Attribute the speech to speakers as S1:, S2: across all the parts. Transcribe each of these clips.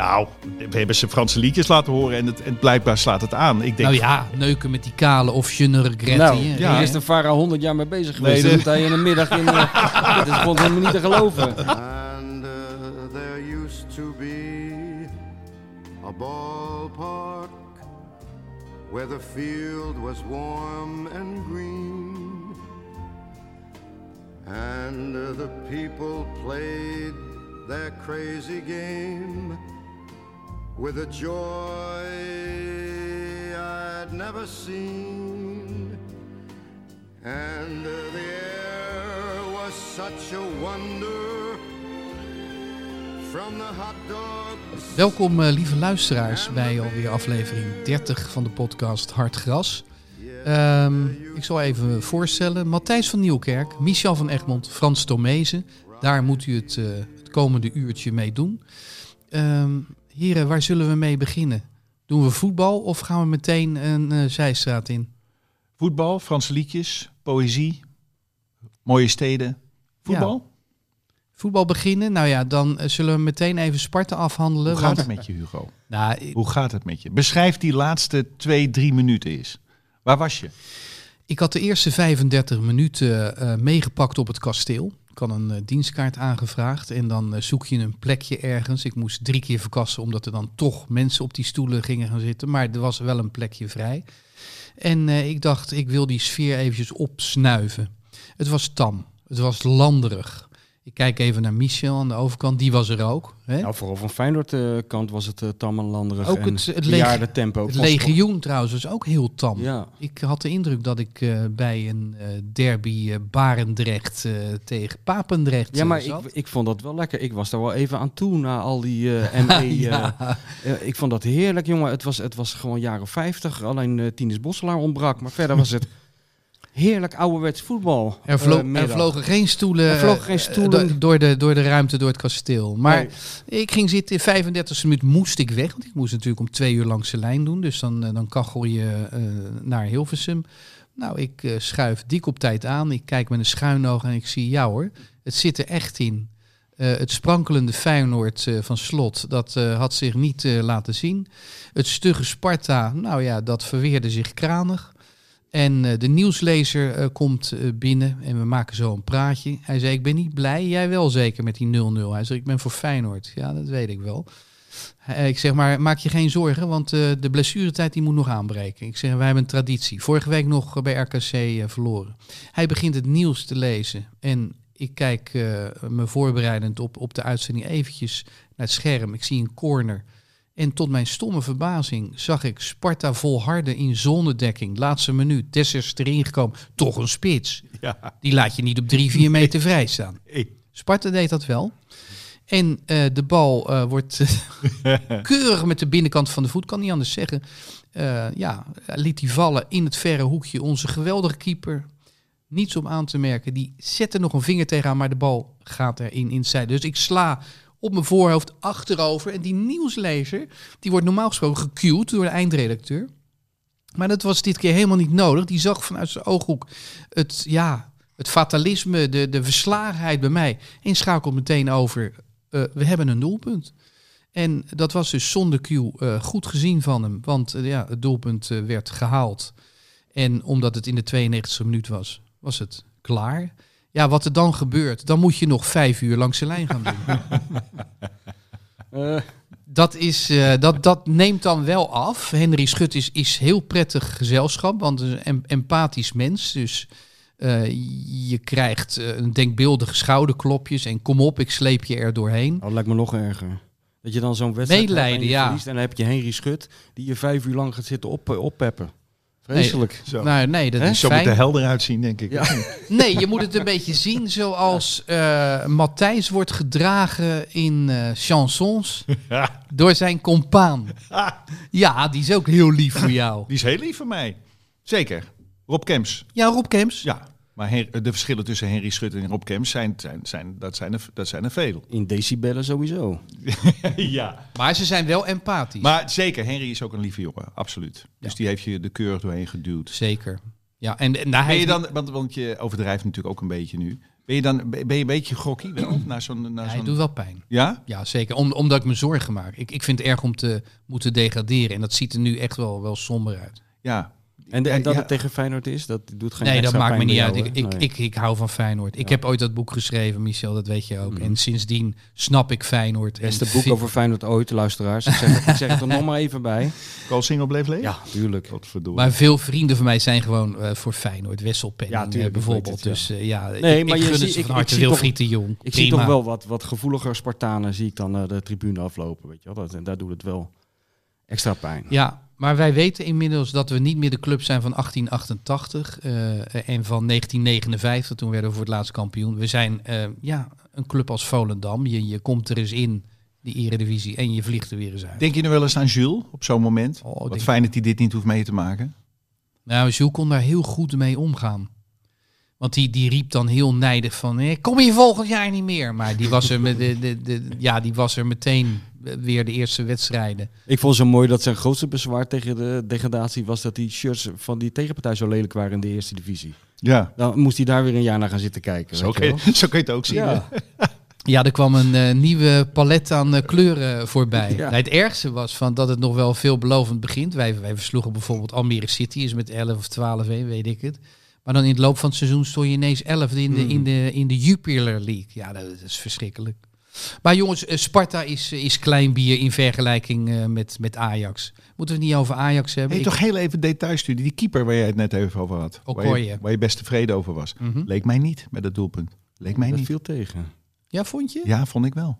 S1: Nou, we hebben ze Franse liedjes laten horen en, het, en blijkbaar slaat het aan. Ik denk,
S2: Nou ja, neuken met die kale of je ne regrette.
S3: Nou, ja. Is de Farah 100 jaar mee bezig geweest.
S1: Nee,
S3: dat
S1: de-
S3: hij in een middag in... eh, dat is gewoon helemaal niet te geloven.
S4: And uh, there used to be a ballpark where the field was warm and green. And uh, the people played their crazy game with a joy I'd never seen. And the air was such a wonder from the hot dogs.
S2: Welkom eh, lieve luisteraars bij alweer aflevering 30 van de podcast Hard Gras. Ehm, ik zal even voorstellen. Matthijs van Nieuwkerk, Michel van Egmond, Frans Tomezen. Daar moet u het, eh, het komende uurtje mee doen. Ehm, heren, waar zullen we mee beginnen? Doen we voetbal of gaan we meteen een eh, zijstraat in?
S1: voetbal, Franse liedjes, poëzie, mooie steden. Voetbal?
S2: Voetbal beginnen? Nou ja, dan eh, zullen we meteen even Sparta afhandelen.
S1: Hoe gaat
S2: want-
S1: het met je, Hugo?
S2: Nou, ik-
S1: Hoe gaat het met je? Beschrijf die laatste twee, drie minuten eens. Waar was je?
S2: Ik had de eerste 35 minuten eh, meegepakt op het kasteel. Had een eh, dienstkaart aangevraagd en dan eh, zoek je een plekje ergens. Ik moest drie keer verkassen omdat er dan toch mensen op die stoelen gingen gaan zitten. Maar er was wel een plekje vrij. En eh, ik dacht, ik wil die sfeer eventjes opsnuiven. Het was tam, het was landerig. Ik kijk even naar Michel aan de overkant, die was er ook. Hè?
S3: Nou, vooral van Feyenoord eh, kant was het uh, tam en landerig.
S2: Ook
S3: en
S2: het- het
S3: bejaarde tempo.
S2: het legioen trouwens was ook heel tam.
S3: Ja.
S2: Ik had de indruk dat ik eh, bij een eh, derby eh, Barendrecht eh, tegen Papendrecht
S3: Ja,
S2: eh,
S3: maar ik,
S2: zat.
S3: ik vond dat wel lekker. Ik was daar wel even aan toe na al die eh ME. eh,
S2: Ja.
S3: eh, ik vond dat heerlijk, jongen. Het was, het was gewoon jaren 50. Alleen eh Tinus Bosselaar ontbrak. Maar verder was het heerlijk ouderwets voetbal.
S2: Er, vlo-
S3: eh,
S2: er vlogen geen stoelen,
S3: vlogen geen
S2: eh,
S3: stoelen.
S2: do- door, de, door de ruimte, door het kasteel. Maar
S3: Nee.
S2: ik ging zitten, in 35e minuut moest ik weg. Want ik moest natuurlijk om twee uur langs de lijn doen. Dus dan, eh, dan kachel je naar Hilversum. Nou, ik schuif dik op tijd aan. Ik kijk met een schuin oog en ik zie, ja hoor, het zit er echt in. Het sprankelende Feyenoord van Slot, dat had zich niet laten zien. Het stugge Sparta, nou ja, dat verweerde zich kranig. En eh, de nieuwslezer eh, komt eh, binnen en we maken zo een praatje. Hij zei, ik ben niet blij, jij wel zeker met die 0-0. Hij zei, ik ben voor Feyenoord. Ja, dat weet ik wel. Ik zeg maar, maak je geen zorgen, want de blessuretijd die moet nog aanbreken. Ik zeg, wij hebben een traditie. Vorige week nog bij RKC verloren. Hij begint het nieuws te lezen en ik kijk me voorbereidend op, op de uitzending eventjes naar het scherm. Ik zie een corner. En tot mijn stomme verbazing zag ik Sparta volharden in zonnedekking. Laatste minuut, Dessers erin gekomen. Toch een spits.
S1: Ja.
S2: Die laat je niet op drie, vier meter vrij staan. Sparta deed dat wel. En eh, de bal eh, wordt keurig met de binnenkant van de voet, kan niet anders zeggen. Eh, ja, liet hij vallen in het verre hoekje. Onze geweldige keeper, niets om aan te merken. Die zette nog een vinger tegenaan, maar de bal gaat erin inside. Dus ik sla op mijn voorhoofd achterover. En die nieuwslezer, die wordt normaal gesproken gecued door de eindredacteur. Maar dat was dit keer helemaal niet nodig. Die zag vanuit zijn ooghoek het, ja, het fatalisme, de, de verslagenheid bij mij. En schakelt meteen over, eh, we hebben een doelpunt. En dat was dus zonder cue eh, goed gezien van hem. Want eh, ja, het doelpunt werd gehaald. En omdat het in de 92e minuut was, was het klaar. Ja, wat er dan gebeurt, dan moet je nog vijf uur langs de lijn gaan doen.
S3: Eh,
S2: Dat, is, eh, dat, dat neemt dan wel af. Henry Schut is, is heel prettig gezelschap, want een em- empathisch mens. Dus eh, je krijgt een denkbeeldige schouderklopjes en kom op, ik sleep je er doorheen.
S3: oh, dat lijkt me nog erger. Dat je dan zo'n wedstrijd hebt
S2: Medelijden,
S3: en je
S2: ja.
S3: verliest En dan heb je Henry Schut die je vijf uur lang gaat zitten op, oppeppen. Vreselijk.
S1: Zo.
S2: Nou, nee, dat is
S1: Zo moet er helder uitzien, denk ik.
S3: Ja.
S2: Nee, je moet het een beetje zien zoals eh Matthijs wordt gedragen in eh, chansons
S1: Ja.
S2: door zijn compaan. Ja, die is ook heel lief voor jou.
S1: Die is heel lief voor mij. Zeker. Rob Kems.
S2: Ja, Rob Kemps.
S1: Ja. Maar Hen- de verschillen tussen Henry Schut en Rob Kems zijn, zijn, zijn, dat, zijn er, dat zijn er veel.
S3: In decibellen sowieso.
S1: ja.
S2: Maar ze zijn wel empathisch.
S1: Maar zeker, Henry is ook een lieve jongen. Absoluut. Dus die heeft je de keurig doorheen geduwd.
S2: Zeker. Ja, en, en daar
S1: Ben je dan, want, want je overdrijft natuurlijk ook een beetje nu. Ben Ben je dan ben je een beetje gokkie wel? Naar zo'n, naar
S2: Ja,
S1: zo'n...
S2: het doet wel pijn.
S1: Ja?
S2: Ja, zeker. Om, omdat ik me zorgen maak. Ik, ik vind het erg om te moeten degraderen. En dat ziet er nu echt wel, wel somber uit.
S1: Ja.
S3: En, en dat
S1: Ja.
S3: het tegen Feyenoord is, dat doet geen
S2: nee, dat maakt me niet uit.
S3: jou,
S2: Ik, ik,
S3: Nee.
S2: ik, ik hou van Feyenoord. Ik
S3: Ja.
S2: heb ooit dat boek geschreven, Michel, dat weet je ook.
S3: Mhm.
S2: En sindsdien snap ik Feyenoord. En
S3: Beste boek
S2: vind-
S3: over Feyenoord ooit, luisteraars. Ik zeg, ik zeg het er nog maar even bij.
S1: Koolsingel bleef leeg?
S3: Ja, tuurlijk.
S1: Godverdomme.
S2: Maar veel vrienden van mij zijn gewoon eh, voor Feyenoord. Wesselpenning
S3: Ja, tuurlijk,
S2: eh, bijvoorbeeld.
S3: het,
S2: Dus eh, ja,
S3: Nee,
S2: ik,
S3: maar
S2: ik
S3: je
S2: gun
S3: zie-
S2: het van harte.
S3: zie toch-
S2: Wilfried de Jong.
S3: Ik zie toch wel wat, wat gevoeliger Spartanen zie ik dan eh, de tribune aflopen. Weet je wel? Dat, en daar doet het wel extra pijn.
S2: Ja, maar wij weten inmiddels dat we niet meer de club zijn van 1888 eh, en van 1959. Toen werden we voor het laatst kampioen. We zijn eh, ja, een club als Volendam. Je, je komt er eens in, die eredivisie, en je vliegt er weer eens uit.
S1: Denk je nu wel eens aan Jules op zo'n moment?
S2: Oh,
S1: Wat fijn dat hij dit niet hoeft mee te maken.
S2: Nou, Jules kon daar heel goed mee omgaan. Want die, die riep dan heel nijdig van, eh, kom je volgend jaar niet meer. Maar die was er, met de, de, de, ja, die was er meteen eh, weer de eerste wedstrijden.
S3: Ik vond het zo mooi dat zijn grootste bezwaar tegen de degradatie was dat die shirts van die tegenpartij zo lelijk waren in de eerste divisie.
S1: Ja,
S3: Dan moest hij daar weer een jaar naar gaan zitten kijken.
S1: zo
S3: weet
S1: kun,
S3: je
S1: zo kun je het ook zien.
S3: Ja.
S2: er kwam een eh, nieuwe palet aan kleuren voorbij.
S3: Ja.
S2: Nou, het ergste was van dat het nog wel veelbelovend begint. Wij, wij versloegen bijvoorbeeld Almere City, is met 11 of 12 1, weet ik het. Maar dan in het loop van het seizoen stond je ineens 11 in de, in de, in de Jupiler League. Ja, dat is verschrikkelijk. Maar jongens, eh, Sparta is, is klein bier in vergelijking eh, met, met Ajax. Moeten we het niet over Ajax hebben?
S1: Hey,
S2: Ik-
S1: toch heel even detailstudie. Die keeper waar jij het net even over had. Waar je,
S2: Okoye.
S1: waar je best tevreden over was.
S2: Mhm.
S1: Leek mij niet met het doelpunt. Leek mij
S3: Dat
S1: niet.
S3: viel tegen.
S2: Ja, vond je?
S1: Ja, vond ik wel.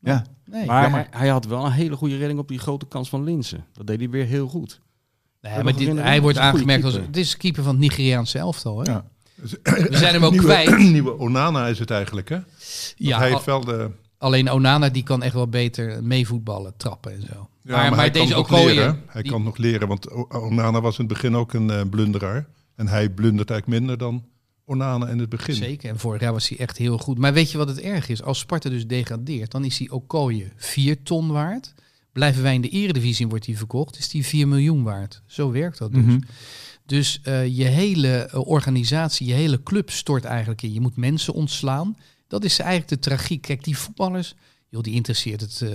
S1: Ja,
S2: Nee.
S3: Maar hij, hij had wel een hele goede redding op die grote kans van Linsen. Dat deed hij weer heel goed.
S2: Nee, maar dit, hij wordt aangemerkt als...
S3: keeper.
S2: Het is keeper van het Nigeriaanse elftal, hè?
S1: Ja.
S2: We zijn hem ook
S5: nieuwe,
S2: kwijt.
S5: nieuwe Onana is het eigenlijk, hè?
S2: Ja,
S5: hij heeft wel de...
S2: Alleen Onana die kan echt wel beter meevoetballen, trappen en zo.
S5: Ja,
S2: maar, maar,
S5: hij kan
S2: deze
S5: nog
S2: Okoye,
S5: leren. Hij
S2: die-
S5: kan nog leren, want Onana was in het begin ook een eh, blunderaar. En hij blundert eigenlijk minder dan Onana in het begin.
S2: Zeker, en vorig jaar was hij echt heel goed. Maar weet je wat het erg is? Als Sparta dus degradeert, dan is die Okoye 4 ton waard. Blijven wij in de eredivisie en wordt die verkocht, is die 4 miljoen waard. Zo werkt dat dus.
S1: Mhm.
S2: Dus eh, je hele eh, organisatie, je hele club stort eigenlijk in. Je moet mensen ontslaan. Dat is eigenlijk de tragiek. Kijk, die voetballers, joh, die interesseert het eh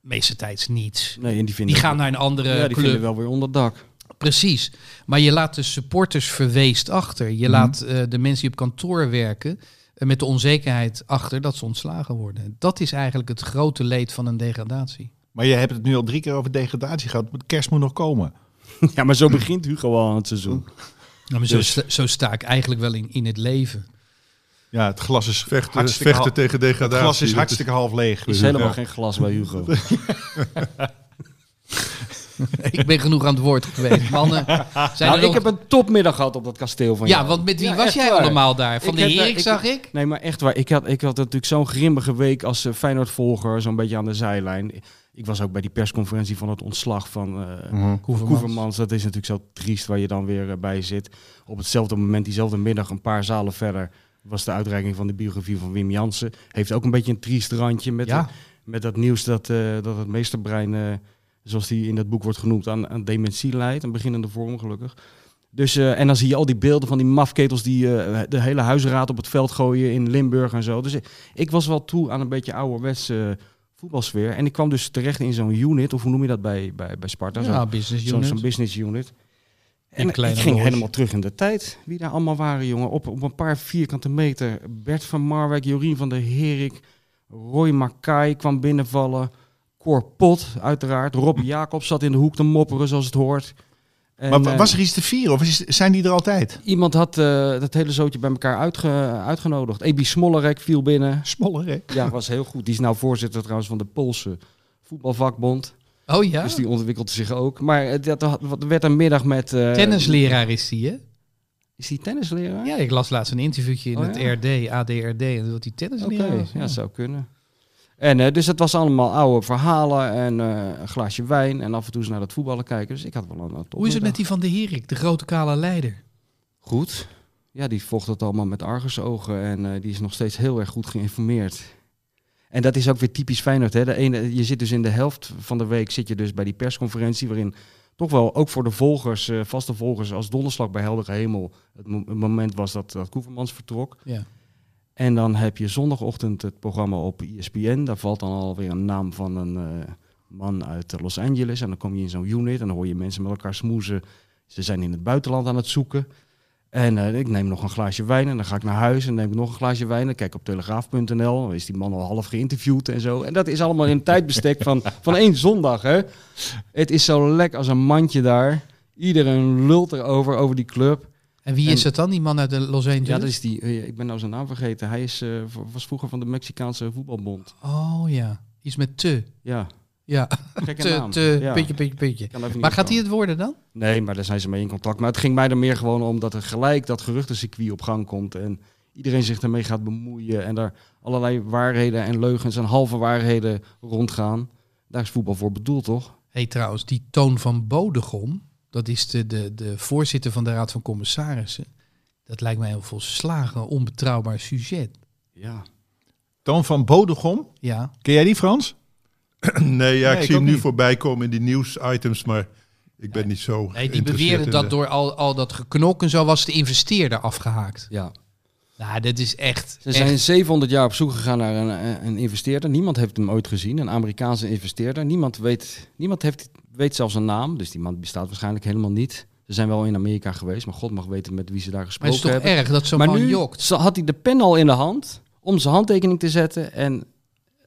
S2: meeste tijds niets.
S3: Nee, en die vinden
S2: Die gaan naar een andere
S3: ja, die
S2: club.
S3: vinden wel weer onder dak.
S2: Precies. Maar je laat de supporters verweest achter. Je
S1: Mhm.
S2: laat de mensen die op kantoor werken met de onzekerheid achter dat ze ontslagen worden. Dat is eigenlijk het grote leed van een degradatie.
S1: Maar je hebt het nu al drie keer over degradatie gehad. Maar kerst moet nog komen.
S3: Ja, maar zo begint Hugo al aan het seizoen.
S2: Nou, maar zo,
S3: Dus-
S2: sta, zo sta ik eigenlijk wel in, in het leven.
S1: Ja, het glas is
S5: Vechten,
S1: hartstikke,
S5: vechten tegen
S1: het
S5: degradatie.
S1: glas is hartstikke half leeg.
S3: Er is
S5: Ja.
S3: helemaal geen glas bij Hugo.
S2: ik ben genoeg aan het woord geweest. Mannen, zijn
S3: nou,
S2: er
S3: ik
S2: nog-
S3: heb een topmiddag gehad op dat kasteel van
S2: Ja,
S3: jou.
S2: want met wie
S3: Ja,
S2: was jij
S3: waar.
S2: allemaal daar? Van
S3: Ik
S2: de
S3: eh,
S2: Herik
S3: ik-
S2: zag ik?
S3: Nee, maar echt waar. Ik had, ik had natuurlijk zo'n grimmige week als eh, Feyenoord-volger, zo'n beetje aan de zijlijn. Ik was ook bij die persconferentie van het ontslag van.
S2: Koevermans.
S3: Koevermans. Dat is natuurlijk zo triest waar je dan weer eh, bij zit. Op hetzelfde moment, diezelfde middag, een paar zalen verder, was de uitreiking van de biografie van Wim Jansen. Heeft ook een beetje een triest randje met,
S2: Ja,
S3: met dat nieuws dat, eh, dat het meesterbrein, zoals die in dat boek wordt genoemd, aan, aan dementie leidt. Een beginnende vorm gelukkig. Dus, en dan zie je al die beelden van die mafketels die de hele huisraad op het veld gooien in Limburg en zo. Dus ik, ik was wel toe aan een beetje ouderwetse eh, voetbalsfeer. En ik kwam dus terecht in zo'n unit, of hoe noem je dat bij, bij, bij Sparta? Zo'n-
S2: business unit.
S3: zo'n business unit. En ik ging helemaal terug in de tijd. Wie daar allemaal waren, jongen. Op, op een paar vierkante meter. Bert van Marwijk, Jorien van der Herik. Roy Makai kwam binnenvallen. Cor Pot, uiteraard. Rob Jacob zat in de hoek te mopperen, zoals het hoort. En,
S1: maar
S3: eh,
S1: was er iets te vieren? Of is, zijn die er altijd?
S3: Iemand had eh, dat hele zootje bij elkaar uitge- uitgenodigd. Ebi Smollerek viel binnen.
S1: Smoller, hè?
S3: Ja, was heel goed. Die is nou voorzitter trouwens van de Poolse voetbalvakbond.
S2: Oh ja?
S3: Dus die ontwikkelde zich ook. Maar eh, dat, werd een middag met... eh,
S2: Tennisleraar is die, hè?
S3: Is die tennisleraar?
S2: Ja, ik las laatst een interviewtje in
S3: Oh,
S2: het
S3: ja.
S2: RD, ADRD, en dat hij
S3: Oké,
S2: tennisleraar was.
S3: ja, dat zou kunnen. En eh, dus het was allemaal oude verhalen en eh, een glaasje wijn en af en toe eens naar het voetballen kijken. Dus ik had wel een, een
S2: Hoe is het met die van de Herik, de grote kale leider?
S3: Goed. Ja, die volgt het allemaal met argusogen en eh, die is nog steeds heel erg goed geïnformeerd. En dat is ook weer typisch Feyenoord. Hè? De ene, je zit dus in de helft van de week zit je dus bij die persconferentie... waarin toch wel ook voor de volgers, eh, vaste volgers... als donderslag bij heldere hemel het moment was dat, dat Koevermans vertrok.
S2: Ja.
S3: En dan heb je zondagochtend het programma op ESPN. Daar valt dan alweer een naam van een eh, man uit Los Angeles. En dan kom je in zo'n unit en dan hoor je mensen met elkaar smoezen. Ze zijn in het buitenland aan het zoeken. En eh, ik neem nog een glaasje wijn en dan ga ik naar huis en neem ik nog een glaasje wijn. Dan kijk op telegraaf.nl, dan is die man al half geïnterviewd en zo. En dat is allemaal in een tijdbestek van, van één zondag. Hè? Het is zo lekker als een mandje daar. Iedereen lult erover, over die club.
S2: En wie
S3: En-
S2: is het dan, die man uit de Los Angeles?
S3: Ja, dat is die, eh, ik ben nou zijn naam vergeten. Hij is, eh, was vroeger van de Mexicaanse voetbalbond.
S2: Oh ja, iets met te.
S3: Ja,
S2: Ja,
S3: gekke
S2: te,
S3: naam.
S2: te,
S3: Ja.
S2: puntje, puntje, Maar gaat hij het worden dan?
S3: Nee, maar daar zijn ze mee in contact. Maar het ging mij er meer gewoon om dat er gelijk dat geruchtencircuit op gang komt. En iedereen zich daarmee gaat bemoeien. En daar allerlei waarheden en leugens en halve waarheden rondgaan. Daar is voetbal voor bedoeld, toch?
S2: hey, trouwens, die Toon van Bodegom, dat is de, de, de voorzitter van de Raad van Commissarissen. Dat lijkt mij een volslagen onbetrouwbaar sujet.
S3: Ja.
S1: Toon van Bodegom.
S2: Ja,
S1: Ken jij die, Frans?
S5: Nee, ja,
S1: Nee,
S5: ik
S1: ik
S5: zie hem nu
S1: niet.
S5: voorbij komen in die nieuwsitems, maar ik ben niet zo
S2: nee, die
S5: in
S2: dat
S5: de-
S2: door al, al dat geknok en zo was de investeerder afgehaakt.
S3: ja.
S2: Nou, dit is echt...
S3: Ze
S2: echt-
S3: zijn 700 jaar op zoek gegaan naar een, een investeerder. Niemand heeft hem ooit gezien, een Amerikaanse investeerder. Niemand weet, niemand heeft, weet zelfs een naam, dus die man bestaat waarschijnlijk helemaal niet. Ze zijn wel in Amerika geweest, maar God mag weten met wie ze daar
S2: maar
S3: gesproken
S2: het is toch
S3: hebben.
S2: erg dat zo'n
S3: maar
S2: man
S3: nu
S2: jokt.
S3: had hij de pen al in de hand om zijn handtekening te zetten. En,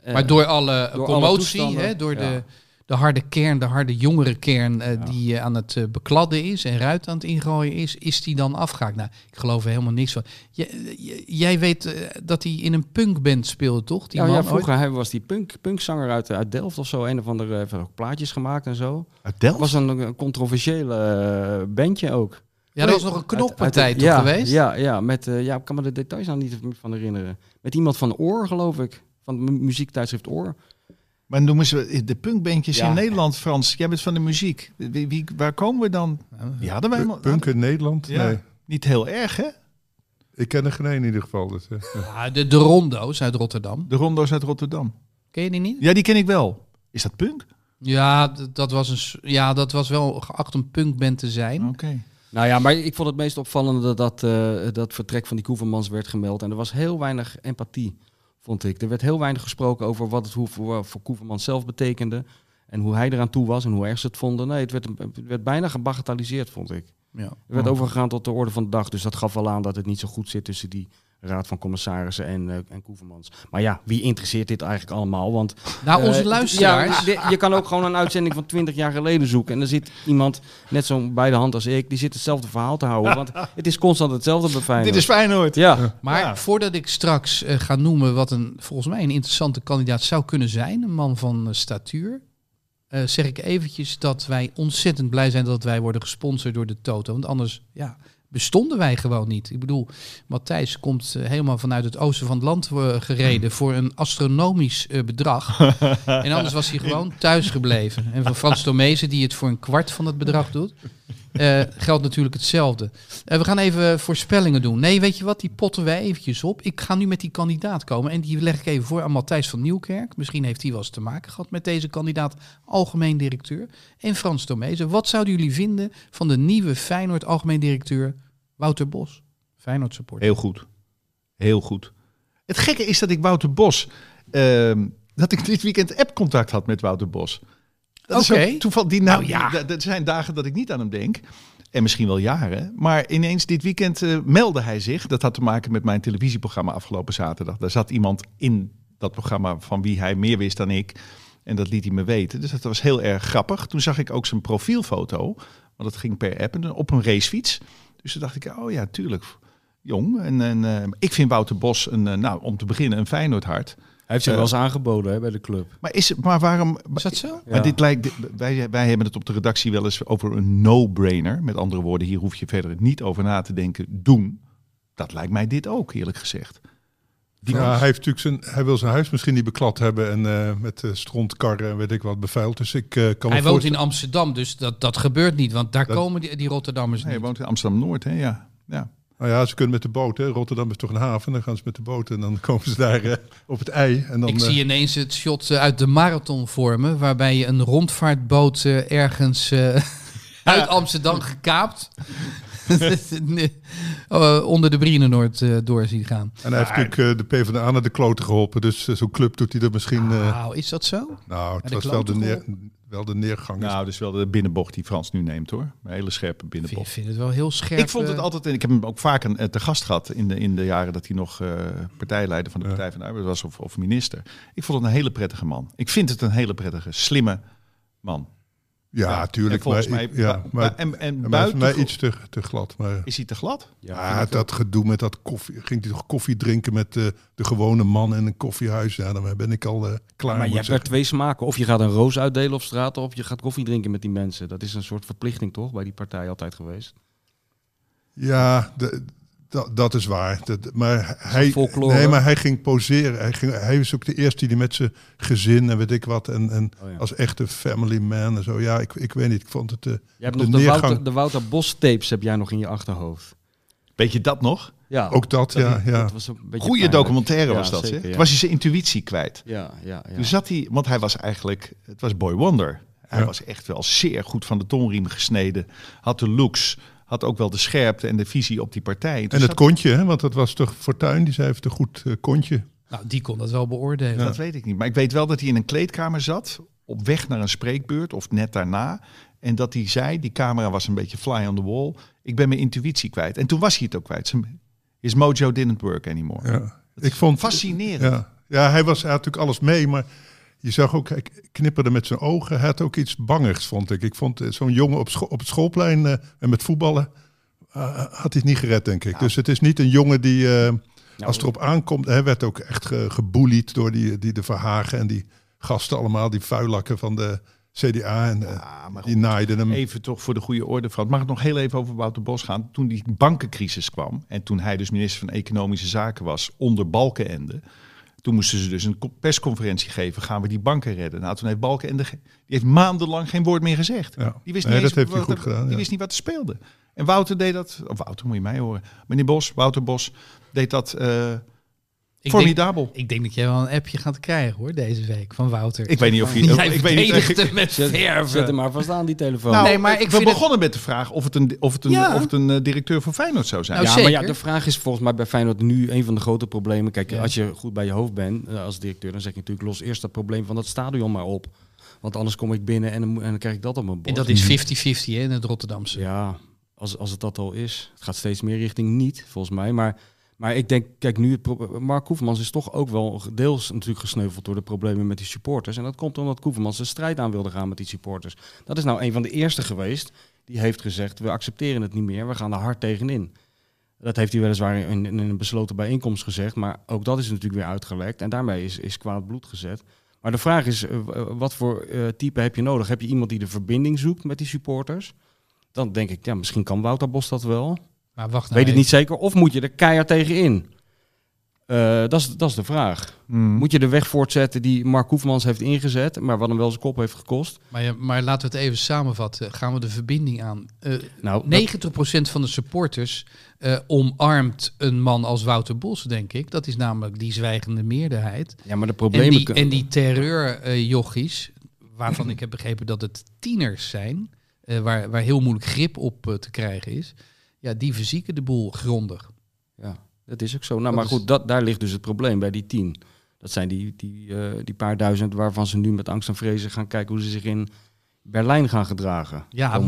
S3: eh,
S2: Maar door alle
S3: door alle toestanden,
S2: hè, door
S3: ja.
S2: de, de harde kern, de harde jongere kern eh,
S3: Ja.
S2: die eh, aan het eh, bekladden is en ruit aan het ingooien is, is die dan afgehaakt. Nou, ik geloof er helemaal niks van. J- jij weet eh, dat hij in een punkband speelde, toch? Die
S3: ja,
S2: man
S3: ja,
S2: ooit?
S3: vroeger hij was die punk, punkzanger uit, uit Delft of zo. Een of andere heeft ook plaatjes gemaakt en zo.
S1: Uit Delft?
S3: was een, een controversiële bandje ook.
S2: Ja, dat was nog een knokpartij
S3: uit-
S2: toch
S3: ja,
S2: geweest?
S3: Ja, ja, met, eh, ja, ik kan me de details nou niet van herinneren. Met iemand van Oor, geloof ik. Van muziektijdschrift Oor.
S1: Maar noemen ze de punkbandjes
S3: Ja.
S1: in Nederland, Frans. Jij bent van de muziek. Wie, wie- waar komen we dan? Die hadden wij nog-
S5: Punk in Nederland?
S1: Ja.
S5: Nee,
S1: Niet heel erg, hè?
S5: ik ken er geen in ieder geval. Dus,
S2: Ja, de, de Rondo's uit Rotterdam.
S1: De Rondo's uit Rotterdam.
S2: Ken je die niet?
S1: Ja, die ken ik wel. Is dat punk?
S2: Ja, dat was, een, ja, dat was wel geacht een punkband te zijn.
S1: Oké.
S3: Nou ja, maar ik vond het meest opvallende dat eh, dat vertrek van die Koevermans werd gemeld. En er was heel weinig empathie, vond ik. Er werd heel weinig gesproken over wat het voor, voor Koevermans zelf betekende. En hoe hij eraan toe was en hoe erg ze het vonden. Nee, het werd, het werd bijna gebagatelliseerd, vond ik.
S2: Ja.
S3: Er werd overgegaan tot de orde van de dag. Dus dat gaf wel aan dat het niet zo goed zit tussen die raad van commissarissen en, eh en Koevermans. Maar ja, wie interesseert dit eigenlijk allemaal? Want
S2: Nou, onze
S3: eh,
S2: luisteraars.
S3: Ja, je kan ook gewoon een uitzending van 20 jaar geleden zoeken. En dan zit iemand, net zo bij de hand als ik, die zit hetzelfde verhaal te houden. Want het is constant hetzelfde bij Feyenoord.
S1: Dit is Feyenoord.
S3: Ja,
S2: Maar
S1: Ja.
S2: voordat ik straks eh, ga noemen wat een volgens mij een interessante kandidaat zou kunnen zijn, een man van eh, statuur, eh, zeg ik eventjes dat wij ontzettend blij zijn dat wij worden gesponsord door de Toto. Want anders ja, bestonden wij gewoon niet. Ik bedoel, Matthijs komt eh, helemaal vanuit het oosten van het land eh, gereden voor een astronomisch eh, bedrag. en anders was hij gewoon thuis gebleven. En van Frans Tomezen, die het voor een kwart van het bedrag doet, geldt natuurlijk hetzelfde. Eh, we gaan even voorspellingen doen. Nee, weet je wat? Die potten wij eventjes op. Ik ga nu met die kandidaat komen. En die leg ik even voor aan Matthijs van Nieuwkerk. Misschien heeft hij wel eens te maken gehad met deze kandidaat. Algemeen directeur. En Frans Tomezen. Wat zouden jullie vinden van de nieuwe Feyenoord algemeen directeur Wouter Bos? Feyenoord supporter.
S1: Heel goed. Heel goed. Het gekke is dat ik Wouter Bos... ehm, dat ik dit weekend appcontact had met Wouter Bos. Dat
S2: Oké.
S1: ook toeval. Die nou,
S2: Nou ja.
S1: Er zijn dagen dat ik niet aan hem denk. En misschien wel jaren. Maar ineens dit weekend eh, meldde hij zich. Dat had te maken met mijn televisieprogramma afgelopen zaterdag. Daar zat iemand in dat programma van wie hij meer wist dan ik. En dat liet hij me weten. Dus dat was heel erg grappig. Toen zag ik ook zijn profielfoto. Want dat ging per app. En op een racefiets. Dus toen dacht ik, oh ja, tuurlijk. Jong. En, en eh, ik vind Wouter Bos, een, eh, nou, om te beginnen, een Feyenoord hart.
S3: hij heeft zich wel eens aangeboden hè, bij de club.
S1: Maar, is, het- maar waarom...
S2: Is dat zo?
S1: Maar dit lijkt, wij, wij hebben het op de redactie wel eens over een no-brainer. Met andere woorden, hier hoef je verder niet over na te denken. Doen. Dat lijkt mij dit ook, eerlijk gezegd. Die
S5: ja, hij, heeft natuurlijk zijn, hij wil zijn huis misschien niet beklad hebben en eh, met uh, strontkarren en weet ik wat bevuild. Dus ik eh, kan
S2: Hij woont in Amsterdam, dus dat, dat gebeurt niet. Want daar
S5: Dat-
S2: komen die, die Rotterdammers
S1: Nee, hij woont in Amsterdam-Noord, hè? Ja. ja.
S5: Nou ja, ze kunnen met de boot. Hè. Rotterdam is toch een haven. Dan gaan ze met de boot en dan komen ze daar eh, op het ei. En dan,
S2: Ik zie ineens het shot uit de marathon vormen, waarbij je een rondvaartboot ergens eh, uit Amsterdam gekaapt. Oh, onder de Brienenoord eh door zien gaan.
S5: En hij heeft natuurlijk eh, de PvdA naar de kloten geholpen. Dus eh, zo'n club doet hij er misschien... eh,
S2: Nou, is dat zo?
S5: nou, het
S2: de
S5: was wel de, neer, wel de neergang.
S1: Nou, dus wel de binnenbocht die Frans nu neemt hoor. Een hele scherpe
S2: Ik
S1: binnenbocht.
S2: vind het wel heel scherp.
S1: Ik vond het altijd, en ik heb hem ook vaak een, te gast gehad in de, in de jaren dat hij nog eh, partijleider van de
S5: Ja.
S1: Partij van de Arbeid was of, of minister. Ik vond het een hele prettige man. Ik vind het een hele prettige, slimme man.
S5: Ja,
S1: En
S5: tuurlijk.
S1: volgens
S5: maar,
S1: mij,
S5: ja, maar,
S1: en, en
S5: maar
S1: buiten
S5: mij iets te, te glad. Maar
S1: is hij te glad?
S5: ja, dat gedoe met dat koffie. Ging hij toch koffie drinken met eh, de gewone man in een koffiehuis? Ja, dan ben ik al eh, klaar.
S3: maar je hebt er twee smaken. Of je gaat een roos uitdelen op straat, of je gaat koffie drinken met die mensen. Dat is een soort verplichting toch, bij die partij altijd geweest.
S5: Ja, de- dat, dat is waar. Dat, maar hij,
S3: folklore.
S5: nee, maar hij ging poseren. Hij, ging, hij was ook de eerste die met zijn gezin en weet ik wat. En, en
S3: Oh ja.
S5: als echte family man en zo. Ja, ik, ik weet niet. Ik vond het. eh,
S3: Je hebt
S5: de
S3: nog de
S5: neergang-
S3: Wouter, de Wouter Bos tapes heb jij nog in je achterhoofd.
S1: Weet je dat nog?
S3: Ja,
S5: ook dat, ja. ja.
S3: dat was een beetje
S1: Goede
S3: pijnlijk.
S1: documentaire
S3: Ja,
S1: was dat.
S3: zeker,
S1: hè?
S3: ja.
S1: Toen was hij zijn intuïtie kwijt.
S3: Ja, ja, ja.
S1: Toen zat hij, want hij was eigenlijk, het was Boy Wonder. Hij
S5: Ja.
S1: was echt wel zeer goed van de tonriem gesneden. Had de looks, had ook wel de scherpte en de visie op die partij. Toen
S5: En het
S1: zat-
S5: kontje, hè, want dat was toch Fortuin, die zei heeft een goed eh, kontje.
S2: Nou, die kon dat wel beoordelen.
S1: Dat weet ik niet. Maar ik weet wel dat hij in een kleedkamer zat, op weg naar een spreekbeurt of net daarna. En dat hij zei, die camera was een beetje fly on the wall. Ik ben mijn intuïtie kwijt. En toen was hij het ook kwijt. Zijn- His mojo didn't work anymore.
S5: Ja. Ik vond
S1: Fascinerend.
S5: Ja, ja hij, was, hij had natuurlijk alles mee, maar je zag ook, hij knipperde met zijn ogen. Hij had ook iets bangigs, vond ik. Ik vond eh, zo'n jongen op, op het schoolplein eh, en met voetballen, eh, had hij het niet gered, denk ik. Dus het is niet een jongen die, eh, als het erop aankomt, hij werd ook echt ge, door die, die de Verhagen en die gasten allemaal, die vuilakken van de CDA. En
S1: Ja,
S5: die naaiden hem.
S1: Even toch voor de goede orde, Frans. Mag ik nog heel even over Wouter Bos gaan? Toen die bankencrisis kwam en toen hij dus minister van Economische Zaken was onder Balkenende. Toen moesten ze dus een persconferentie geven. Gaan we die banken redden? Nou, toen heeft Balkenende ge- die heeft maandenlang geen woord meer gezegd.
S5: Ja.
S1: Die wist
S5: Nee,
S1: niet eens wat
S5: goed
S1: er-
S5: gedaan,
S1: Die wist niet wat er speelde. En Wouter deed dat. Of Wouter, moet je mij horen. Meneer Bos, Wouter Bos, deed dat eh,
S2: Ik denk,
S1: formidabel.
S2: ik denk dat jij wel een appje gaat krijgen hoor, deze week van Wouter.
S1: Ik weet niet of hij.
S2: Jij
S1: ik weet niet.
S2: hem met
S3: Zet,
S2: verven.
S3: zet hem maar vast aan die telefoon.
S1: nou,
S2: Nee, maar ik
S1: we
S2: het-
S1: begonnen met de vraag of het een, of het een,
S2: Ja.
S1: of het een eh, directeur van Feyenoord zou zijn.
S2: Nou,
S3: ja, maar ja, de vraag is volgens mij bij Feyenoord nu een van de grote problemen. Kijk,
S2: Ja.
S3: als je goed bij je hoofd bent eh, als directeur, dan zeg je natuurlijk los eerst dat probleem van dat stadion maar op. Want anders kom ik binnen en dan, en krijg ik dat op mijn
S2: En
S3: bord.
S2: dat is 50-50 hè, in het Rotterdamse.
S3: Ja, als, als het dat al is. Het gaat steeds meer richting niet, volgens mij. Maar, maar ik denk, kijk, nu Mark Koevermans is toch ook wel deels natuurlijk gesneuveld door de problemen met die supporters. En dat komt omdat Koevermans een strijd aan wilde gaan met die supporters. Dat is nou een van de eerste geweest die heeft gezegd, we accepteren het niet meer, we gaan er hard tegenin. Dat heeft hij weliswaar in, in een besloten bijeenkomst gezegd, maar ook dat is natuurlijk weer uitgelekt. En daarmee is, is kwaad bloed gezet. Maar de vraag is, eh, w- wat voor eh, type heb je nodig? Heb je iemand die de verbinding zoekt met die supporters? Dan denk ik, ja, misschien kan Wouter Bos dat wel.
S2: Maar wacht nou
S3: Weet het niet zeker. Of moet je er keihard tegen in? Eh, dat, is, dat is de vraag.
S1: Hmm.
S3: Moet je de weg voortzetten die Mark Koefmans heeft ingezet, maar wat hem wel zijn kop heeft gekost?
S2: Maar, ja, maar laten we het even samenvatten. Gaan we de verbinding aan? Eh,
S3: Nou, dat-
S2: 90% van de supporters eh, omarmt een man als Wouter Bos, denk ik. Dat is namelijk die zwijgende meerderheid.
S3: ja, maar de
S2: En
S3: problemen...
S2: die, en die terreurjochies, waarvan ik heb begrepen dat het tieners zijn, eh, waar, waar heel moeilijk grip op te krijgen is, ja, die verzieken de boel grondig.
S3: Ja, dat is ook zo. Nou,
S2: Dat
S3: maar goed, dat, daar ligt dus het probleem bij die tien. Dat zijn die, die, eh, die paar duizend waarvan ze nu met angst en vrezen gaan kijken hoe ze zich in Berlijn gaan gedragen.
S2: Ja,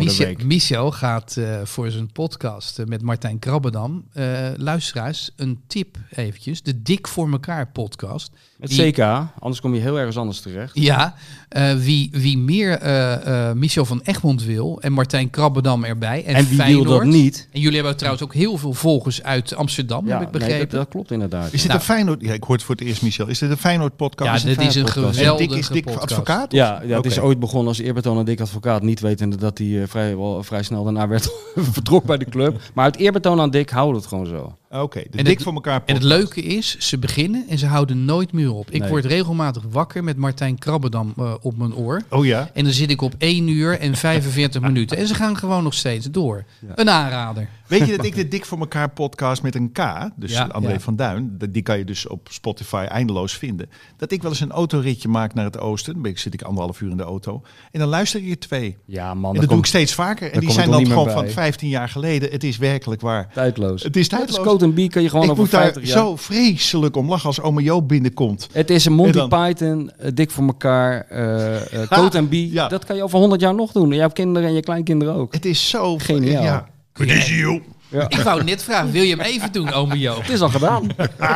S2: Michel, gaat eh, voor zijn podcast eh, met Martijn Krabbedam, eh luisteraars, een tip eventjes. De Dik voor elkaar podcast.
S3: Met
S2: die-
S3: CK, anders kom je heel ergens anders terecht.
S2: Ja, eh, wie, wie meer eh, eh, Michel van Egmond wil en Martijn Krabbedam erbij en,
S3: En, wie
S2: Feyenoord.
S3: wil dat niet?
S2: En jullie hebben trouwens ook heel veel volgers uit Amsterdam, heb ik
S3: nee,
S2: begrepen.
S3: dat, dat klopt inderdaad.
S1: Is dit
S2: Nou.
S1: een Feyenoord? Ja, ik hoor het voor het eerst, Michel. Is dit een Feyenoord podcast?
S2: ja,
S1: Is het
S2: dit is een
S3: Feyenoord-podcast.
S1: En
S2: geweldige
S1: Dick is Dick
S2: podcast.
S1: advocaat?
S3: Ja, ja het is ooit begonnen als eerbetoon aan Dick Advocaat. Niet wetende dat hij vrij, wel, vrij snel daarna werd vertrok bij de club. Maar uit eerbetoon aan Dick houden we het gewoon zo.
S1: Oké,
S2: En
S1: dik
S2: het-
S1: voor elkaar
S2: En het leuke is, ze beginnen en ze houden nooit meer op. Ik
S3: Nee.
S2: word regelmatig wakker met Martijn Krabbedam eh, op mijn oor.
S1: Oh ja?
S2: En dan zit ik op 1 uur en 45 minuten. En ze gaan gewoon nog steeds door. Een aanrader.
S1: Weet je dat ik de Dik voor elkaar podcast met een K, dus
S2: Ja,
S1: André
S2: ja.
S1: van Duin, die kan je dus op Spotify eindeloos vinden. Dat ik wel eens een autoritje maak naar het oosten. Dan zit ik anderhalf uur in de auto. En dan luister ik er twee.
S3: Ja, man.
S1: En dat doe ik steeds vaker. En
S3: daar
S1: die zijn dan gewoon van
S3: bij.
S1: 15 jaar geleden. Het is werkelijk waar.
S3: tijdloos.
S1: Het is tijdloos.
S3: Coat and Bee kan je gewoon
S1: ik
S3: over
S1: moet daar
S3: 50 jaar...
S1: zo vreselijk om lachen als oma Joop binnenkomt.
S3: Het is een Monty
S1: En dan-
S3: Python, eh, dik voor elkaar, eh Coat Bee.
S1: ja.
S3: Dat kan je over 100 jaar nog doen. En jouw kinderen en je kleinkinderen ook.
S1: Het is zo...
S3: Geniaal.
S1: Ja. Wat is hier, joh?
S2: Ik wou net vragen, wil je hem even doen, ome Joop?
S3: Het is al gedaan.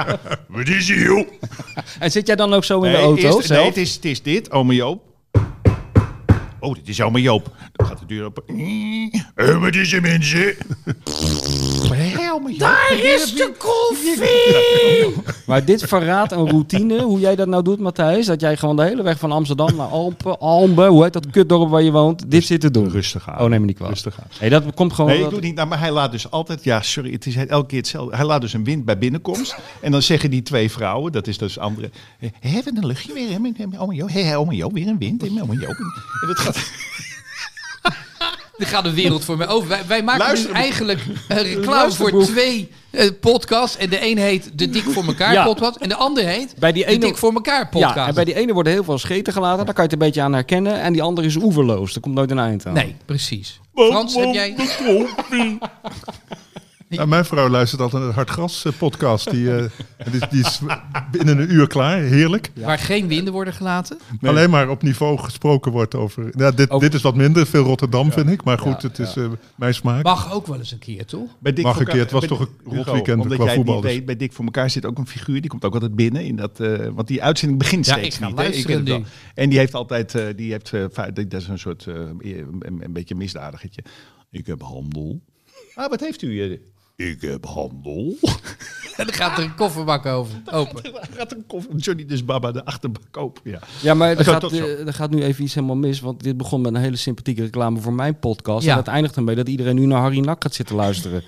S1: Wat is hier, joh?
S3: en zit jij dan ook zo in de auto
S1: eerst-
S3: zelf?
S1: nee, het is, het is dit, oma Joop. Oh, dit is oma Joop. Dan gaat de deur open. Eh, wat is er, mensen? Hé, oma Joop. Daar is de koffie!
S3: Maar dit verraadt een routine, hoe jij dat nou doet, Matthijs. Dat jij gewoon de hele weg van Amsterdam naar Alpen, Almbe, hoe heet dat kutdorp waar je woont, dit zit te doen.
S1: Rustig aan.
S3: Oh, neem me niet kwalijk.
S1: Rustig aan.
S3: Nee, dat komt gewoon...
S1: Nee, ik
S3: dat-
S1: doe het niet. Nou, maar hij laat dus altijd... Ja, sorry, het is elke keer hetzelfde. Hij laat dus een wind bij binnenkomst. En dan zeggen die twee vrouwen, dat is dus andere... Hebben een luchtje weer, Joop? Hé, hé, oma Joop, weer een wind. Joop. En dat gaat...
S2: Er gaat de wereld voor mij over. Wij, wij maken
S1: Luister-
S2: nu eigenlijk eh, reclame voor twee eh, podcasts. En de een heet de Dik voor elkaar
S3: Ja.
S2: podcast. En de ander heet
S3: Bij die
S2: de
S3: ene-
S2: Dik voor elkaar podcast.
S3: Ja, en bij die ene worden heel veel scheten gelaten, daar kan je het een beetje aan herkennen. En die andere is oeverloos, er komt nooit een eind aan.
S2: Nee, precies. Frans, heb jij...
S5: Mijn vrouw luistert altijd naar de Hartgras eh, podcast. Die, eh, die, die is binnen een uur klaar. Heerlijk.
S2: Waar geen winden worden gelaten.
S5: Alleen maar op niveau gesproken wordt over... Ja, dit,
S3: Over-
S5: dit is wat minder. Veel Rotterdam vind ik. Maar goed,
S3: Ja,
S5: het is eh, mijn smaak.
S2: Mag ook wel eens een keer, toch?
S1: Bij
S5: Mag een keer, het was toch een rot weekend
S1: omdat
S5: qua voetbal, dus.
S1: bij Dik voor elkaar zit ook een figuur. Die komt ook altijd binnen. In dat, eh, want die uitzending begint
S2: Ja,
S1: steeds
S2: ik ga
S1: niet. het wel. En die heeft altijd... eh, die heeft, eh, dat is een soort... eh, een, een beetje misdadigertje. Ik heb handel. Ah, wat heeft u? Ik heb handel.
S2: En dan gaat er een kofferbak over, open.
S1: Dan gaat een koffer, Johnny dus Baba de achterbak open. Ja.
S3: Ja, maar er
S1: Zo,
S3: gaat, er gaat nu even iets helemaal mis. Want dit begon met een hele sympathieke reclame voor mijn podcast.
S2: Ja.
S3: En dat eindigt ermee dat iedereen nu naar Harry Nak gaat zitten luisteren.